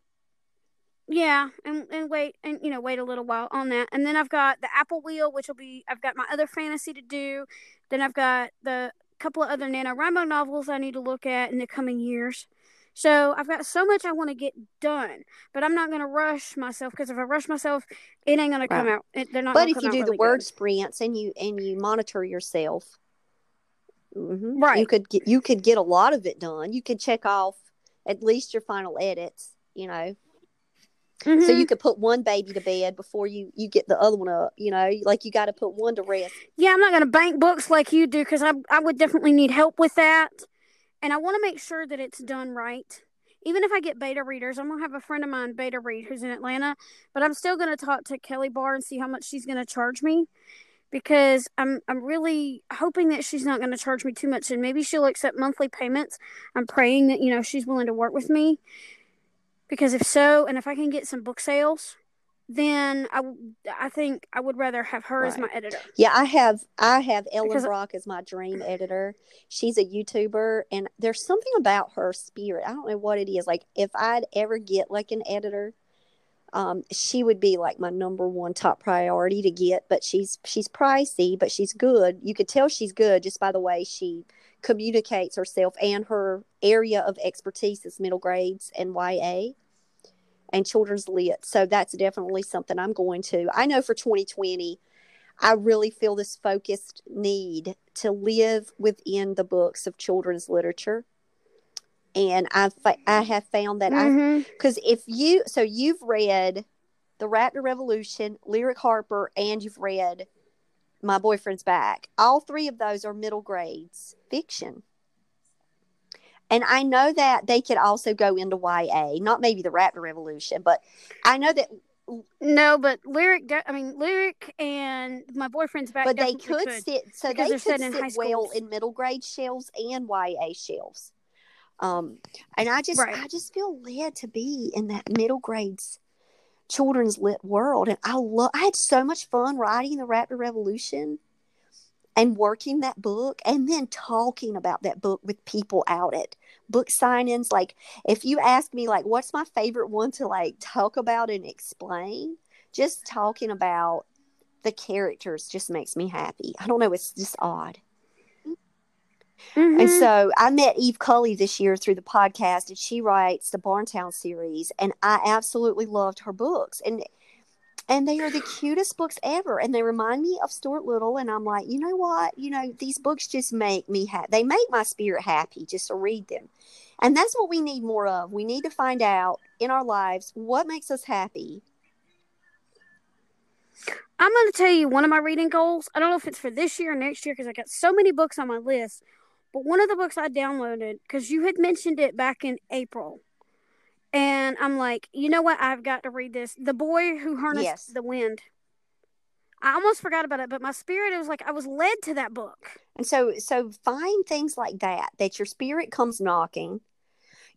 Speaker 2: yeah, and and wait and you know wait a little while on that, and then I've got the Apple Wheel, which will be I've got my other fantasy to do. Then I've got the couple of other NaNoWriMo novels I need to look at in the coming years. So I've got so much I want to get done, but I'm not going to rush myself because if I rush myself, it ain't going to come out. It, they're not.
Speaker 1: But if you do the word
Speaker 2: good.
Speaker 1: sprints and you and you monitor yourself, mhm, you could get you could get a lot of it done. You could check off at least your final edits. You know, so
Speaker 2: Mhm.
Speaker 1: you could put one baby to bed before you you get the other one up. You know, like you got to put one to rest.
Speaker 2: yeah, I'm not going to bank books like you do because I I would definitely need help with that, and I want to make sure that it's done right. Even if I get beta readers, I'm gonna have a friend of mine beta read who's in Atlanta, but I'm still gonna talk to Kelly Barr and see how much she's gonna charge me because I'm I'm really hoping that she's not gonna charge me too much and maybe she'll accept monthly payments. I'm praying that you know she's willing to work with me because if so, and if I can get some book sales, then I, I think I would rather have her as my editor.
Speaker 1: Yeah, I have I have Ellen
Speaker 2: Because-
Speaker 1: Brock as my dream editor. She's a YouTuber and there's something about her spirit. I don't know what it is. Like if I'd ever get like an editor, um, she would be like my number one top priority to get. But she's she's pricey, but she's good. You could tell she's good just by the way she communicates herself and her area of expertise is middle grades and YA and children's lit. So that's definitely something I'm going to. I know for 2020, I really feel this focused need to live within the books of children's literature. And I've I have found that I
Speaker 2: Mhm.
Speaker 1: because if you so you've read the Raptor Revolution, Lyric Harper, and you've read My Boyfriend's Back. All three of those are middle grades fiction. And I know that they could also go into YA, not maybe the Raptor Revolution, but I know that
Speaker 2: No, but lyric. de- I mean, lyric and my boyfriend's back.
Speaker 1: but they
Speaker 2: definitely
Speaker 1: could, sit so they could
Speaker 2: in
Speaker 1: sit
Speaker 2: high
Speaker 1: well in middle grade shelves and YA shelves. Um, and I just
Speaker 2: Right.
Speaker 1: I just feel led to be in that middle grades children's lit world, and I love. I had so much fun writing the Raptor Revolution and working that book, and then talking about that book with people out at book signings. Like, if you ask me, like, what's my favorite one to like talk about and explain, just talking about the characters just makes me happy. I don't know, it's just odd. And
Speaker 2: Mhm.
Speaker 1: so I met Eve Cully this year through the podcast, and she writes the Barntown series, and I absolutely loved her books. And and they are the cutest books ever, and they remind me of Stuart Little. And I'm like, you know what? You know, these books just make me happy. They make my spirit happy just to read them. And that's what we need more of. We need to find out in our lives what makes us happy.
Speaker 2: I'm going to tell you one of my reading goals. I don't know if it's for this year or next year because I got so many books on my list. But one of the books I downloaded because you had mentioned it back in April, and I'm like, you know what? I've got to read this. The boy who harnessed
Speaker 1: Yes.
Speaker 2: the wind. I almost forgot about it, but my spirit it was like I was led to that book.
Speaker 1: And so so find things like that that your spirit comes knocking.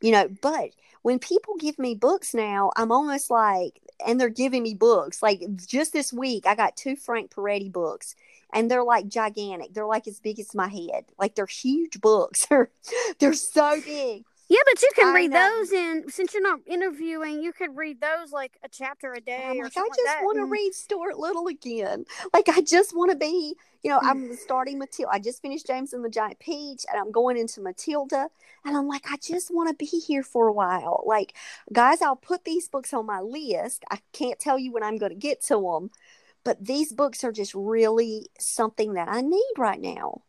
Speaker 1: You know, but when people give me books now, I'm almost like and they're giving me books. Like just this week I got two Frank Peretti books and they're like gigantic. They're like as big as my head. Like they're huge books. they're they're so big.
Speaker 2: Yeah, but you can
Speaker 1: I
Speaker 2: read
Speaker 1: know.
Speaker 2: those in since you're not interviewing, you could read those like a chapter a day
Speaker 1: I'm
Speaker 2: or
Speaker 1: like, I just
Speaker 2: like
Speaker 1: want to
Speaker 2: and-
Speaker 1: read Stuart Little again. Like, I just want to be, you know, I'm starting Matilda. I just finished James and the Giant Peach, and I'm going into Matilda. And I'm like, I just want to be here for a while. Like, guys, I'll put these books on my list. I can't tell you when I'm going to get to them, but these books are just really something that I need right now.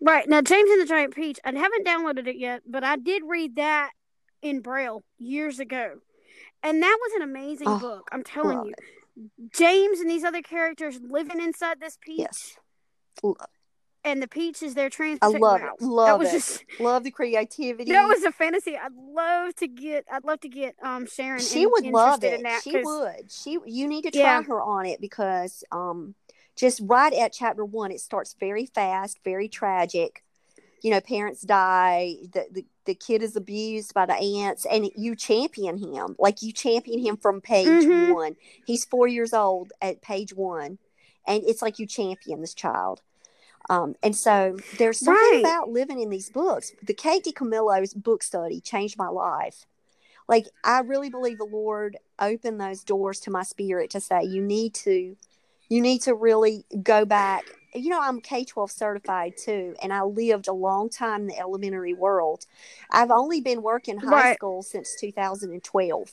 Speaker 2: Right now, James and the Giant Peach. I haven't downloaded it yet, but I did read that in Braille years ago, and that was an amazing
Speaker 1: Oh,
Speaker 2: book. I'm telling
Speaker 1: love
Speaker 2: you, James and these other characters living inside this peach,
Speaker 1: Yes. L-
Speaker 2: and the peach is their
Speaker 1: I love it. Love
Speaker 2: that was
Speaker 1: it.
Speaker 2: just
Speaker 1: Love the creativity.
Speaker 2: that was a fantasy. I'd love to get. I'd love to get um Sharon.
Speaker 1: she
Speaker 2: in-
Speaker 1: would love it. She would. She you need to try
Speaker 2: Yeah.
Speaker 1: her on it because um just right at chapter one it starts very fast, very tragic. You know, parents die, the, the the kid is abused by the aunts, and you champion him. Like you champion him from page
Speaker 2: Mhm.
Speaker 1: one. He's four years old at page one. And it's like you champion this child. Um, and so there's something
Speaker 2: Right.
Speaker 1: about living in these books. The Kate DiCamillo's book study changed my life like i really believe the lord opened those doors to my spirit to say you need to you need to really go back you know i'm k-12 certified too and i lived a long time in the elementary world i've only been working high
Speaker 2: Right.
Speaker 1: school since 2012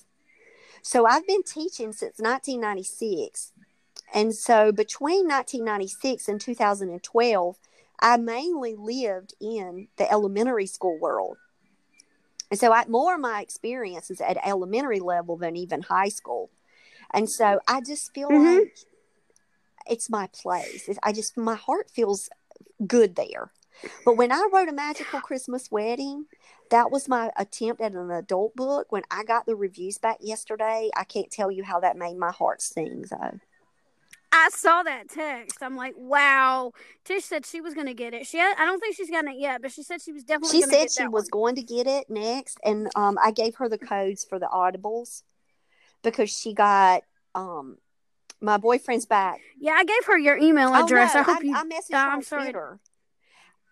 Speaker 1: so i've been teaching since 1996 and so between 1996 and 2012 i mainly lived in the elementary school world and so I more of my experience is at elementary level than even high school. And so I just feel
Speaker 2: Mhm.
Speaker 1: like it's my place. I just my heart feels good there. But when I wrote a magical Christmas wedding, that was my attempt at an adult book. When I got the reviews back yesterday, I can't tell you how that made my heart sing though.
Speaker 2: I saw that text. I'm like, wow. Tish said she was gonna get it. She, I don't think she's gotten it yet, but she said she was definitely.
Speaker 1: She said she was
Speaker 2: one.
Speaker 1: going to get it next, and um, I gave her the codes for the audibles because she got um, my boyfriend's back
Speaker 2: Yeah, I gave her your email address.
Speaker 1: Oh, no,
Speaker 2: I hope
Speaker 1: I,
Speaker 2: you.
Speaker 1: I messaged
Speaker 2: uh,
Speaker 1: her
Speaker 2: I'm
Speaker 1: on
Speaker 2: sorry.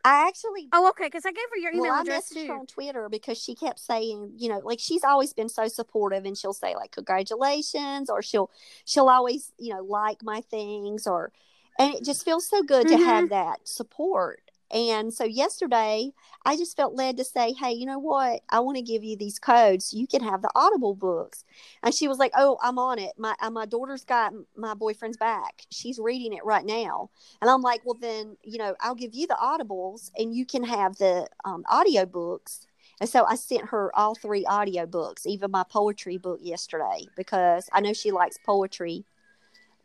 Speaker 1: I actually,
Speaker 2: Oh, okay. Because I gave her your email
Speaker 1: well, I messaged
Speaker 2: too.
Speaker 1: her on Twitter because she kept saying, you know, like she's always been so supportive, and she'll say like congratulations, or she'll she'll always you know like my things, or and it just feels so good
Speaker 2: Mhm.
Speaker 1: to have that support. And so yesterday, I just felt led to say, hey, you know what? I want to give you these codes so you can have the Audible books. And she was like, oh, I'm on it. My uh, my daughter's got my boyfriend's back. She's reading it right now. And I'm like, well, then, you know, I'll give you the audibles and you can have the um, audio books. And so I sent her all three audio books, even my poetry book yesterday, because I know she likes poetry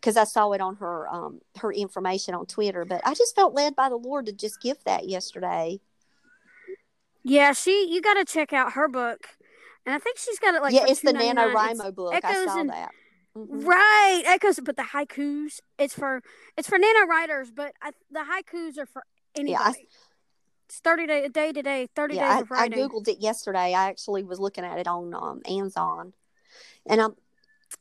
Speaker 1: because I saw it on her um, her information on Twitter. But I just felt led by the Lord to just give that yesterday.
Speaker 2: Yeah, she. You got to check out her book. and I think she's got it like
Speaker 1: yeah, it's the
Speaker 2: $2.99.
Speaker 1: NaNoWriMo book. I
Speaker 2: Echoes
Speaker 1: saw
Speaker 2: and-
Speaker 1: that. Mhm.
Speaker 2: Right, echoes, but the haikus, it's for it's for nano writers, but I, the haikus are for anybody.
Speaker 1: Yeah, I-
Speaker 2: it's thirty day, a day to day, thirty
Speaker 1: Yeah,
Speaker 2: days of
Speaker 1: I, I googled it yesterday. I actually was looking at it on um, Amazon, and I'm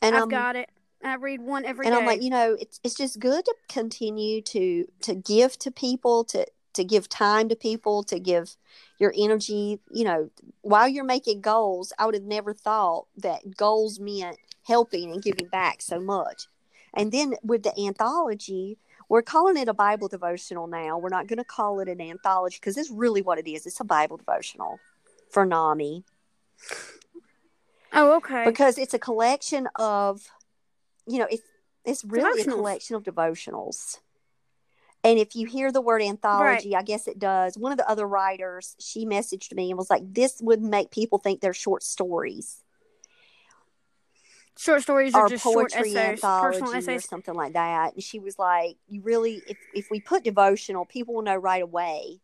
Speaker 1: and
Speaker 2: I've
Speaker 1: I'm
Speaker 2: got it. I read one every
Speaker 1: and
Speaker 2: day.
Speaker 1: I'm like, you know, it's it's just good to continue to to give to people, to to give time to people, to give your energy. You know, while you're making goals, I would have never thought that goals meant helping and giving back so much. And then with the anthology, we're calling it a Bible devotional now. We're not going to call it an anthology because it's really what it is. It's a Bible devotional for NAMI
Speaker 2: oh, okay.
Speaker 1: because it's a collection of you know it's it's really a collection of devotionals. And if you hear the word anthology i guess it does. One of the other writers she messaged me and was like this would make people think they're short stories.
Speaker 2: Short stories are
Speaker 1: or
Speaker 2: just short
Speaker 1: poetry
Speaker 2: essays, personal
Speaker 1: anthology or
Speaker 2: essays.
Speaker 1: something like that. And she was like you really if, if we put devotional people will know right away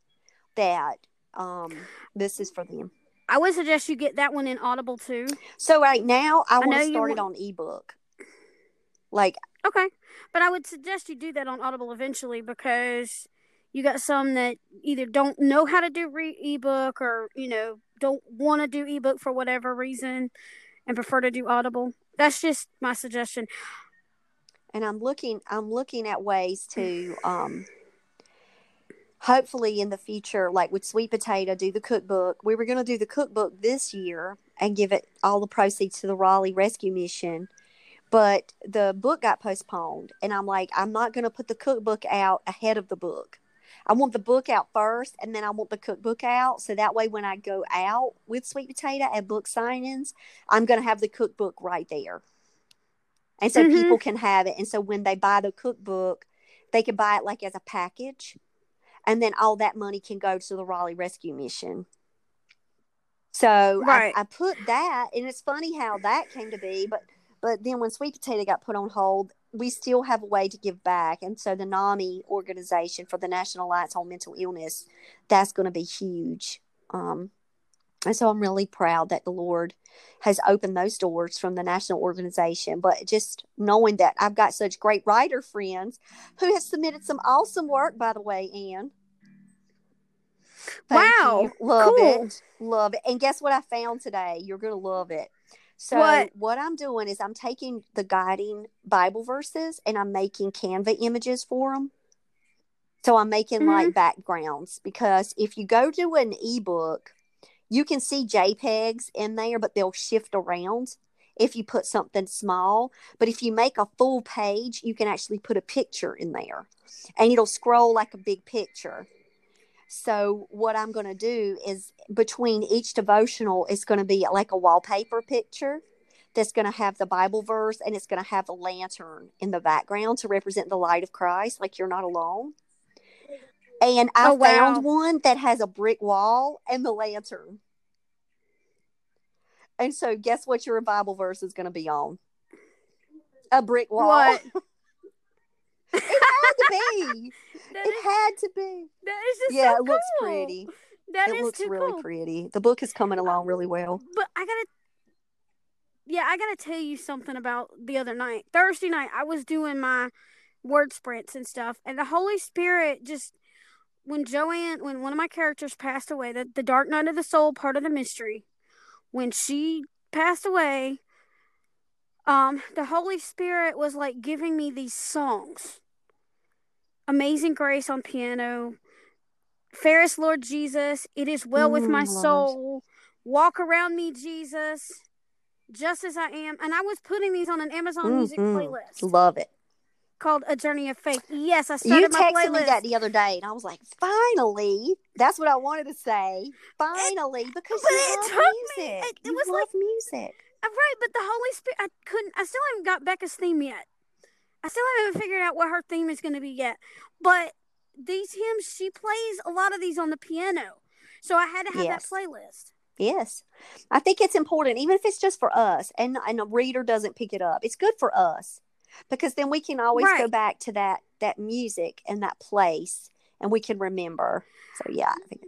Speaker 1: that um this is for them.
Speaker 2: I would suggest you get that one in Audible too.
Speaker 1: so right now i want
Speaker 2: know
Speaker 1: to start it
Speaker 2: want-
Speaker 1: on ebook like
Speaker 2: Okay, but I would suggest you do that on Audible eventually because you got some that either don't know how to do re- ebook or you know don't want to do ebook for whatever reason and prefer to do Audible. That's just my suggestion.
Speaker 1: and I'm looking I'm looking at ways to um hopefully in the future like with sweet potato do the cookbook we were going to do the cookbook this year and give it all the proceeds to the Raleigh Rescue Mission but the book got postponed and I'm like I'm not going to put the cookbook out ahead of the book I want the book out first and then I want the cookbook out so that way when I go out with sweet potato at book signings I'm going to have the cookbook right there and so
Speaker 2: Mhm.
Speaker 1: people can have it and so when they buy the cookbook they can buy it like as a package and then all that money can go to the raleigh rescue mission so
Speaker 2: Right.
Speaker 1: I, I put that and it's funny how that came to be but but then when sweet potato got put on hold we still have a way to give back. And so the nami organization for the national alliance on mental illness that's going to be huge. Um, and so i'm really proud that the lord has opened those doors from the national organization. But just knowing that i've got such great writer friends who have submitted some awesome work by the way anne Thank
Speaker 2: Wow,
Speaker 1: you. love
Speaker 2: cool.
Speaker 1: it love it. And guess what i found today? You're going to love it so
Speaker 2: What?
Speaker 1: what i'm doing is i'm taking the guiding bible verses and i'm making canva images for them so i'm making
Speaker 2: Mm-hmm.
Speaker 1: like backgrounds because if you go to an ebook you can see jpegs in there but they'll shift around if you put something small but if you make a full page you can actually put a picture in there and it'll scroll like a big picture so what i'm going to do is between each devotional it's going to be like a wallpaper picture that's going to have the bible verse and it's going to have a lantern in the background to represent the light of christ like you're not alone and i
Speaker 2: Oh, wow.
Speaker 1: found one that has a brick wall and the lantern and so guess what your bible verse is going to be on a brick wall
Speaker 2: What?
Speaker 1: it had to be
Speaker 2: That
Speaker 1: it
Speaker 2: is,
Speaker 1: had to be
Speaker 2: that is just
Speaker 1: yeah
Speaker 2: so
Speaker 1: it looks pretty
Speaker 2: That
Speaker 1: it looks really
Speaker 2: cool.
Speaker 1: pretty. The book is coming along really well.
Speaker 2: But I gotta, yeah, I gotta tell you something about the other night. Thursday night, I was doing my word sprints and stuff, and the Holy Spirit just, when Joanne, when one of my characters passed away, the, the Dark Night of the Soul part of the mystery, when she passed away, um, the Holy Spirit was like giving me these songs. Amazing Grace on piano, Fairest Lord Jesus, It Is Well with
Speaker 1: Mm,
Speaker 2: My. Soul, Walk Around Me Jesus, Just As I Am. And I was putting these on an Amazon Music
Speaker 1: Mhm.
Speaker 2: playlist
Speaker 1: Love it.
Speaker 2: called A Journey of Faith. Yes, I
Speaker 1: You
Speaker 2: started my
Speaker 1: texted me that the other day, and I was like, "Finally!" That's what I wanted to say. Finally, because
Speaker 2: but
Speaker 1: you
Speaker 2: it
Speaker 1: love
Speaker 2: took me-
Speaker 1: music.
Speaker 2: it- it
Speaker 1: you
Speaker 2: was
Speaker 1: love
Speaker 2: like-
Speaker 1: music.
Speaker 2: Uh, Right, but the Holy Spirit, I couldn't, I still haven't got Becca's theme yet. I still haven't figured out what her theme is going to be yet. But these hymns, she plays a lot of these on the piano. So I had to have
Speaker 1: Yes.
Speaker 2: that playlist.
Speaker 1: Yes, I think it's important, even if it's just for us, and and a reader doesn't pick it up. It's good for us because then we can always go back to that that music and that place, and we can remember. So yeah, I think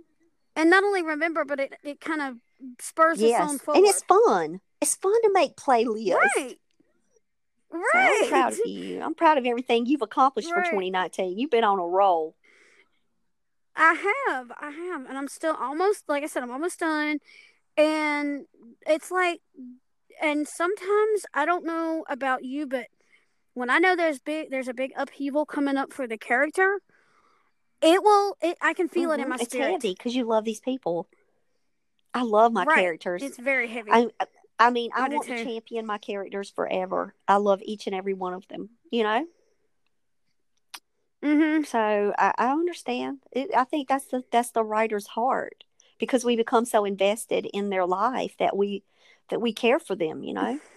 Speaker 2: and not only remember, but it, it kind of spurs us on
Speaker 1: Yes.
Speaker 2: forward.
Speaker 1: And it's fun. It's fun to make playlists.
Speaker 2: right.
Speaker 1: So
Speaker 2: Right.
Speaker 1: I'm proud of you. I'm proud of everything you've accomplished for 2019. You've been on a roll.
Speaker 2: I have, I have, and I'm still almost, like I said, I'm almost done. And it's like, and sometimes I don't know about you, but when I know there's big, there's a big upheaval coming up for the character, it will, it, I can feel it in
Speaker 1: Mhm.
Speaker 2: my
Speaker 1: it's
Speaker 2: spirit.
Speaker 1: because you love these people. I love my
Speaker 2: Right.
Speaker 1: characters.
Speaker 2: It's very heavy.
Speaker 1: I, I mean, I,
Speaker 2: I
Speaker 1: want to champion my characters forever. I love each and every one of them. You know,
Speaker 2: mm-hmm.
Speaker 1: so I, I understand. It, I think that's the that's the writer's heart because we become so invested in their life that we that we care for them. You know,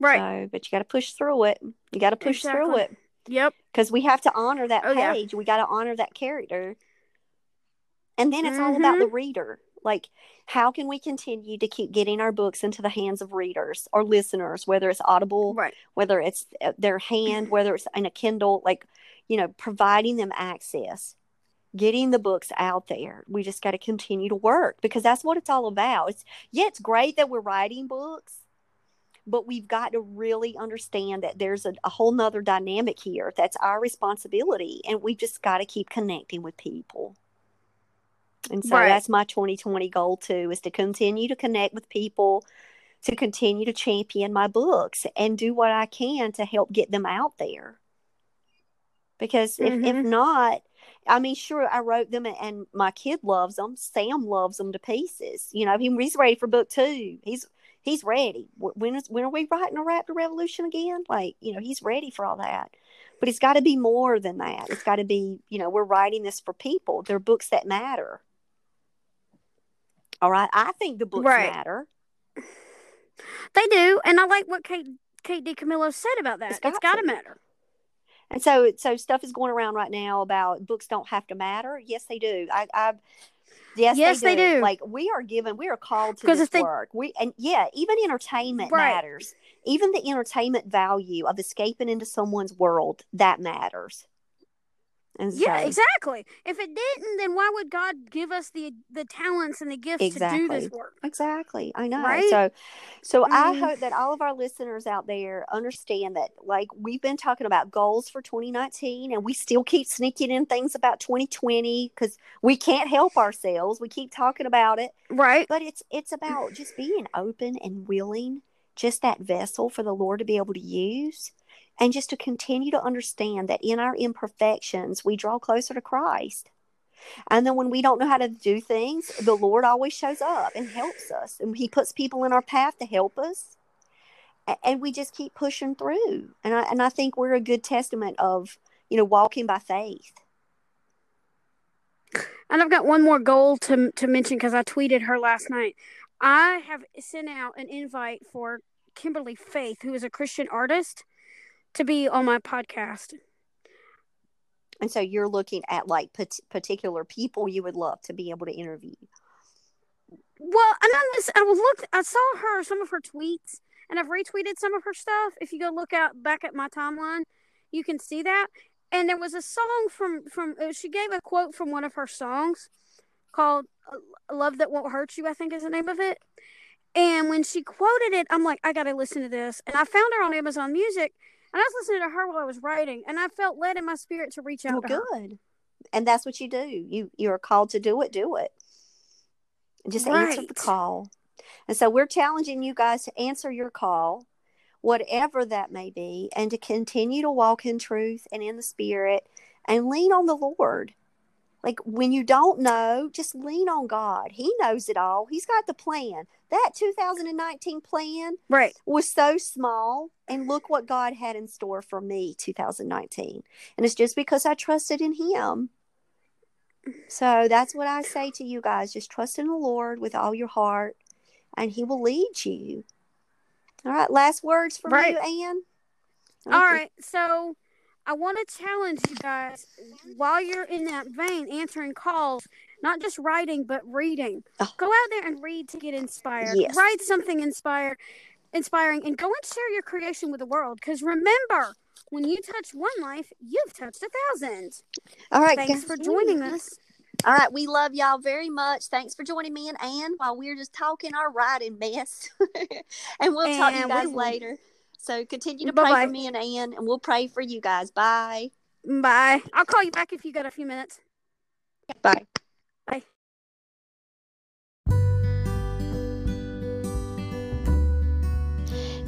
Speaker 2: Right.
Speaker 1: So, but you got to push through it. You got to push through it
Speaker 2: Yep.
Speaker 1: because we have to honor that
Speaker 2: Oh, yeah.
Speaker 1: page. We got to honor that character, and then it's all about
Speaker 2: Mhm.
Speaker 1: the reader. Like, how can we continue to keep getting our books into the hands of readers or listeners, whether it's Audible,
Speaker 2: Right.
Speaker 1: whether it's uh, their hand, whether it's in a Kindle, like, you know, providing them access, getting the books out there. We just got to continue to work because that's what it's all about. It's, yeah, it's great that we're writing books, but we've got to really understand that there's a, a whole nother dynamic here that's our responsibility. And we just got to keep connecting with people. And so
Speaker 2: Right.
Speaker 1: that's my 2020 goal too, is to continue to connect with people, to continue to champion my books and do what I can to help get them out there. Because if, if
Speaker 2: Mhm.
Speaker 1: not, I mean, sure, I wrote them and, my kid loves them. Sam loves them to pieces. You know, he, he's ready for book two. He's he's ready. Wh- When is when are we writing a Raptor Revolution again? Like, you know, he's ready for all that. But it's got to be more than that. It's got to be, you know, we're writing this for people. They're books that matter. All right. I think the books
Speaker 2: Right.
Speaker 1: matter.
Speaker 2: They do, and I like what Kate Kate DiCamillo said about that.
Speaker 1: It's got
Speaker 2: to matter.
Speaker 1: And so, so stuff is going around right now about books don't have to matter. Yes, they do. I, I yes,
Speaker 2: Yes,
Speaker 1: they,
Speaker 2: they
Speaker 1: do.
Speaker 2: do.
Speaker 1: Like we are given, we are called to this
Speaker 2: they-
Speaker 1: work. We and yeah, even entertainment
Speaker 2: Right.
Speaker 1: matters. Even the entertainment value of escaping into someone's world that matters. And
Speaker 2: Yeah,
Speaker 1: so,
Speaker 2: exactly. If it didn't, then why would God give us the the talents and the gifts to do
Speaker 1: Exactly.
Speaker 2: this work?
Speaker 1: Exactly. I know.
Speaker 2: Right?
Speaker 1: So so I
Speaker 2: Mm.
Speaker 1: hope that all of our listeners out there understand that like we've been talking about goals for 2019 and we still keep sneaking in things about 2020 cuz we can't help ourselves. We keep talking about it,
Speaker 2: Right.
Speaker 1: but it's it's about just being open and willing, just that vessel for the Lord to be able to use. And just to continue to understand that in our imperfections, we draw closer to Christ. And then when we don't know how to do things, the Lord always shows up and helps us. And He puts people in our path to help us. And we just keep pushing through. And I, and I think we're a good testament of, you know, walking by faith.
Speaker 2: And I've got one more goal to to mention because I tweeted her last night. I have sent out an invite for Kimberly Faith, who is a Christian artist, to be on my podcast.
Speaker 1: And so you're looking at like pat- particular people you would love to be able to interview.
Speaker 2: Well, and I was I was looked I saw her some of her tweets and I've retweeted some of her stuff. If you go look out back at my timeline, you can see that. And there was a song from from uh, she gave a quote from one of her songs called "Love That Won't Hurt You." I think is the name of it. And when she quoted it, I'm like, I got to listen to this. And I found her on Amazon Music, and I was listening to her while I was writing, and I felt led in my spirit to reach out
Speaker 1: Well,
Speaker 2: to her.
Speaker 1: good. And that's what you do. You you're called to do it, do it. Just answer the call. And so we're challenging you guys to answer your call, whatever that may be, and to continue to walk in truth and in the spirit and lean on the Lord. Like when you don't know, just lean on God. He knows it all. He's got the plan. That 2019 plan
Speaker 2: Right.
Speaker 1: was so small and look what god had in store for me 2019 and it's just because i trusted in him so that's what i say to you guys just trust in the lord with all your heart and he will lead you all right last words from
Speaker 2: Right.
Speaker 1: you anne
Speaker 2: All right, so I want to challenge you guys while you're in that vein, answering calls, not just writing but reading.
Speaker 1: Oh.
Speaker 2: Go out there and read to get inspired.
Speaker 1: Yes.
Speaker 2: Write something inspire, inspiring, and go and share your creation with the world. Because remember, when you touch one life, you've touched a thousand.
Speaker 1: all right
Speaker 2: Thanks
Speaker 1: guys.
Speaker 2: for joining us.
Speaker 3: All right, we love y'all very much. Thanks for joining me and Anne while we're just talking our writing mess. and we'll talk to you guys later. So continue to pray
Speaker 2: Bye-bye.
Speaker 3: for me and Ann, and we'll pray for you guys. Bye.
Speaker 2: Bye. I'll call you back if you got a few minutes. Bye.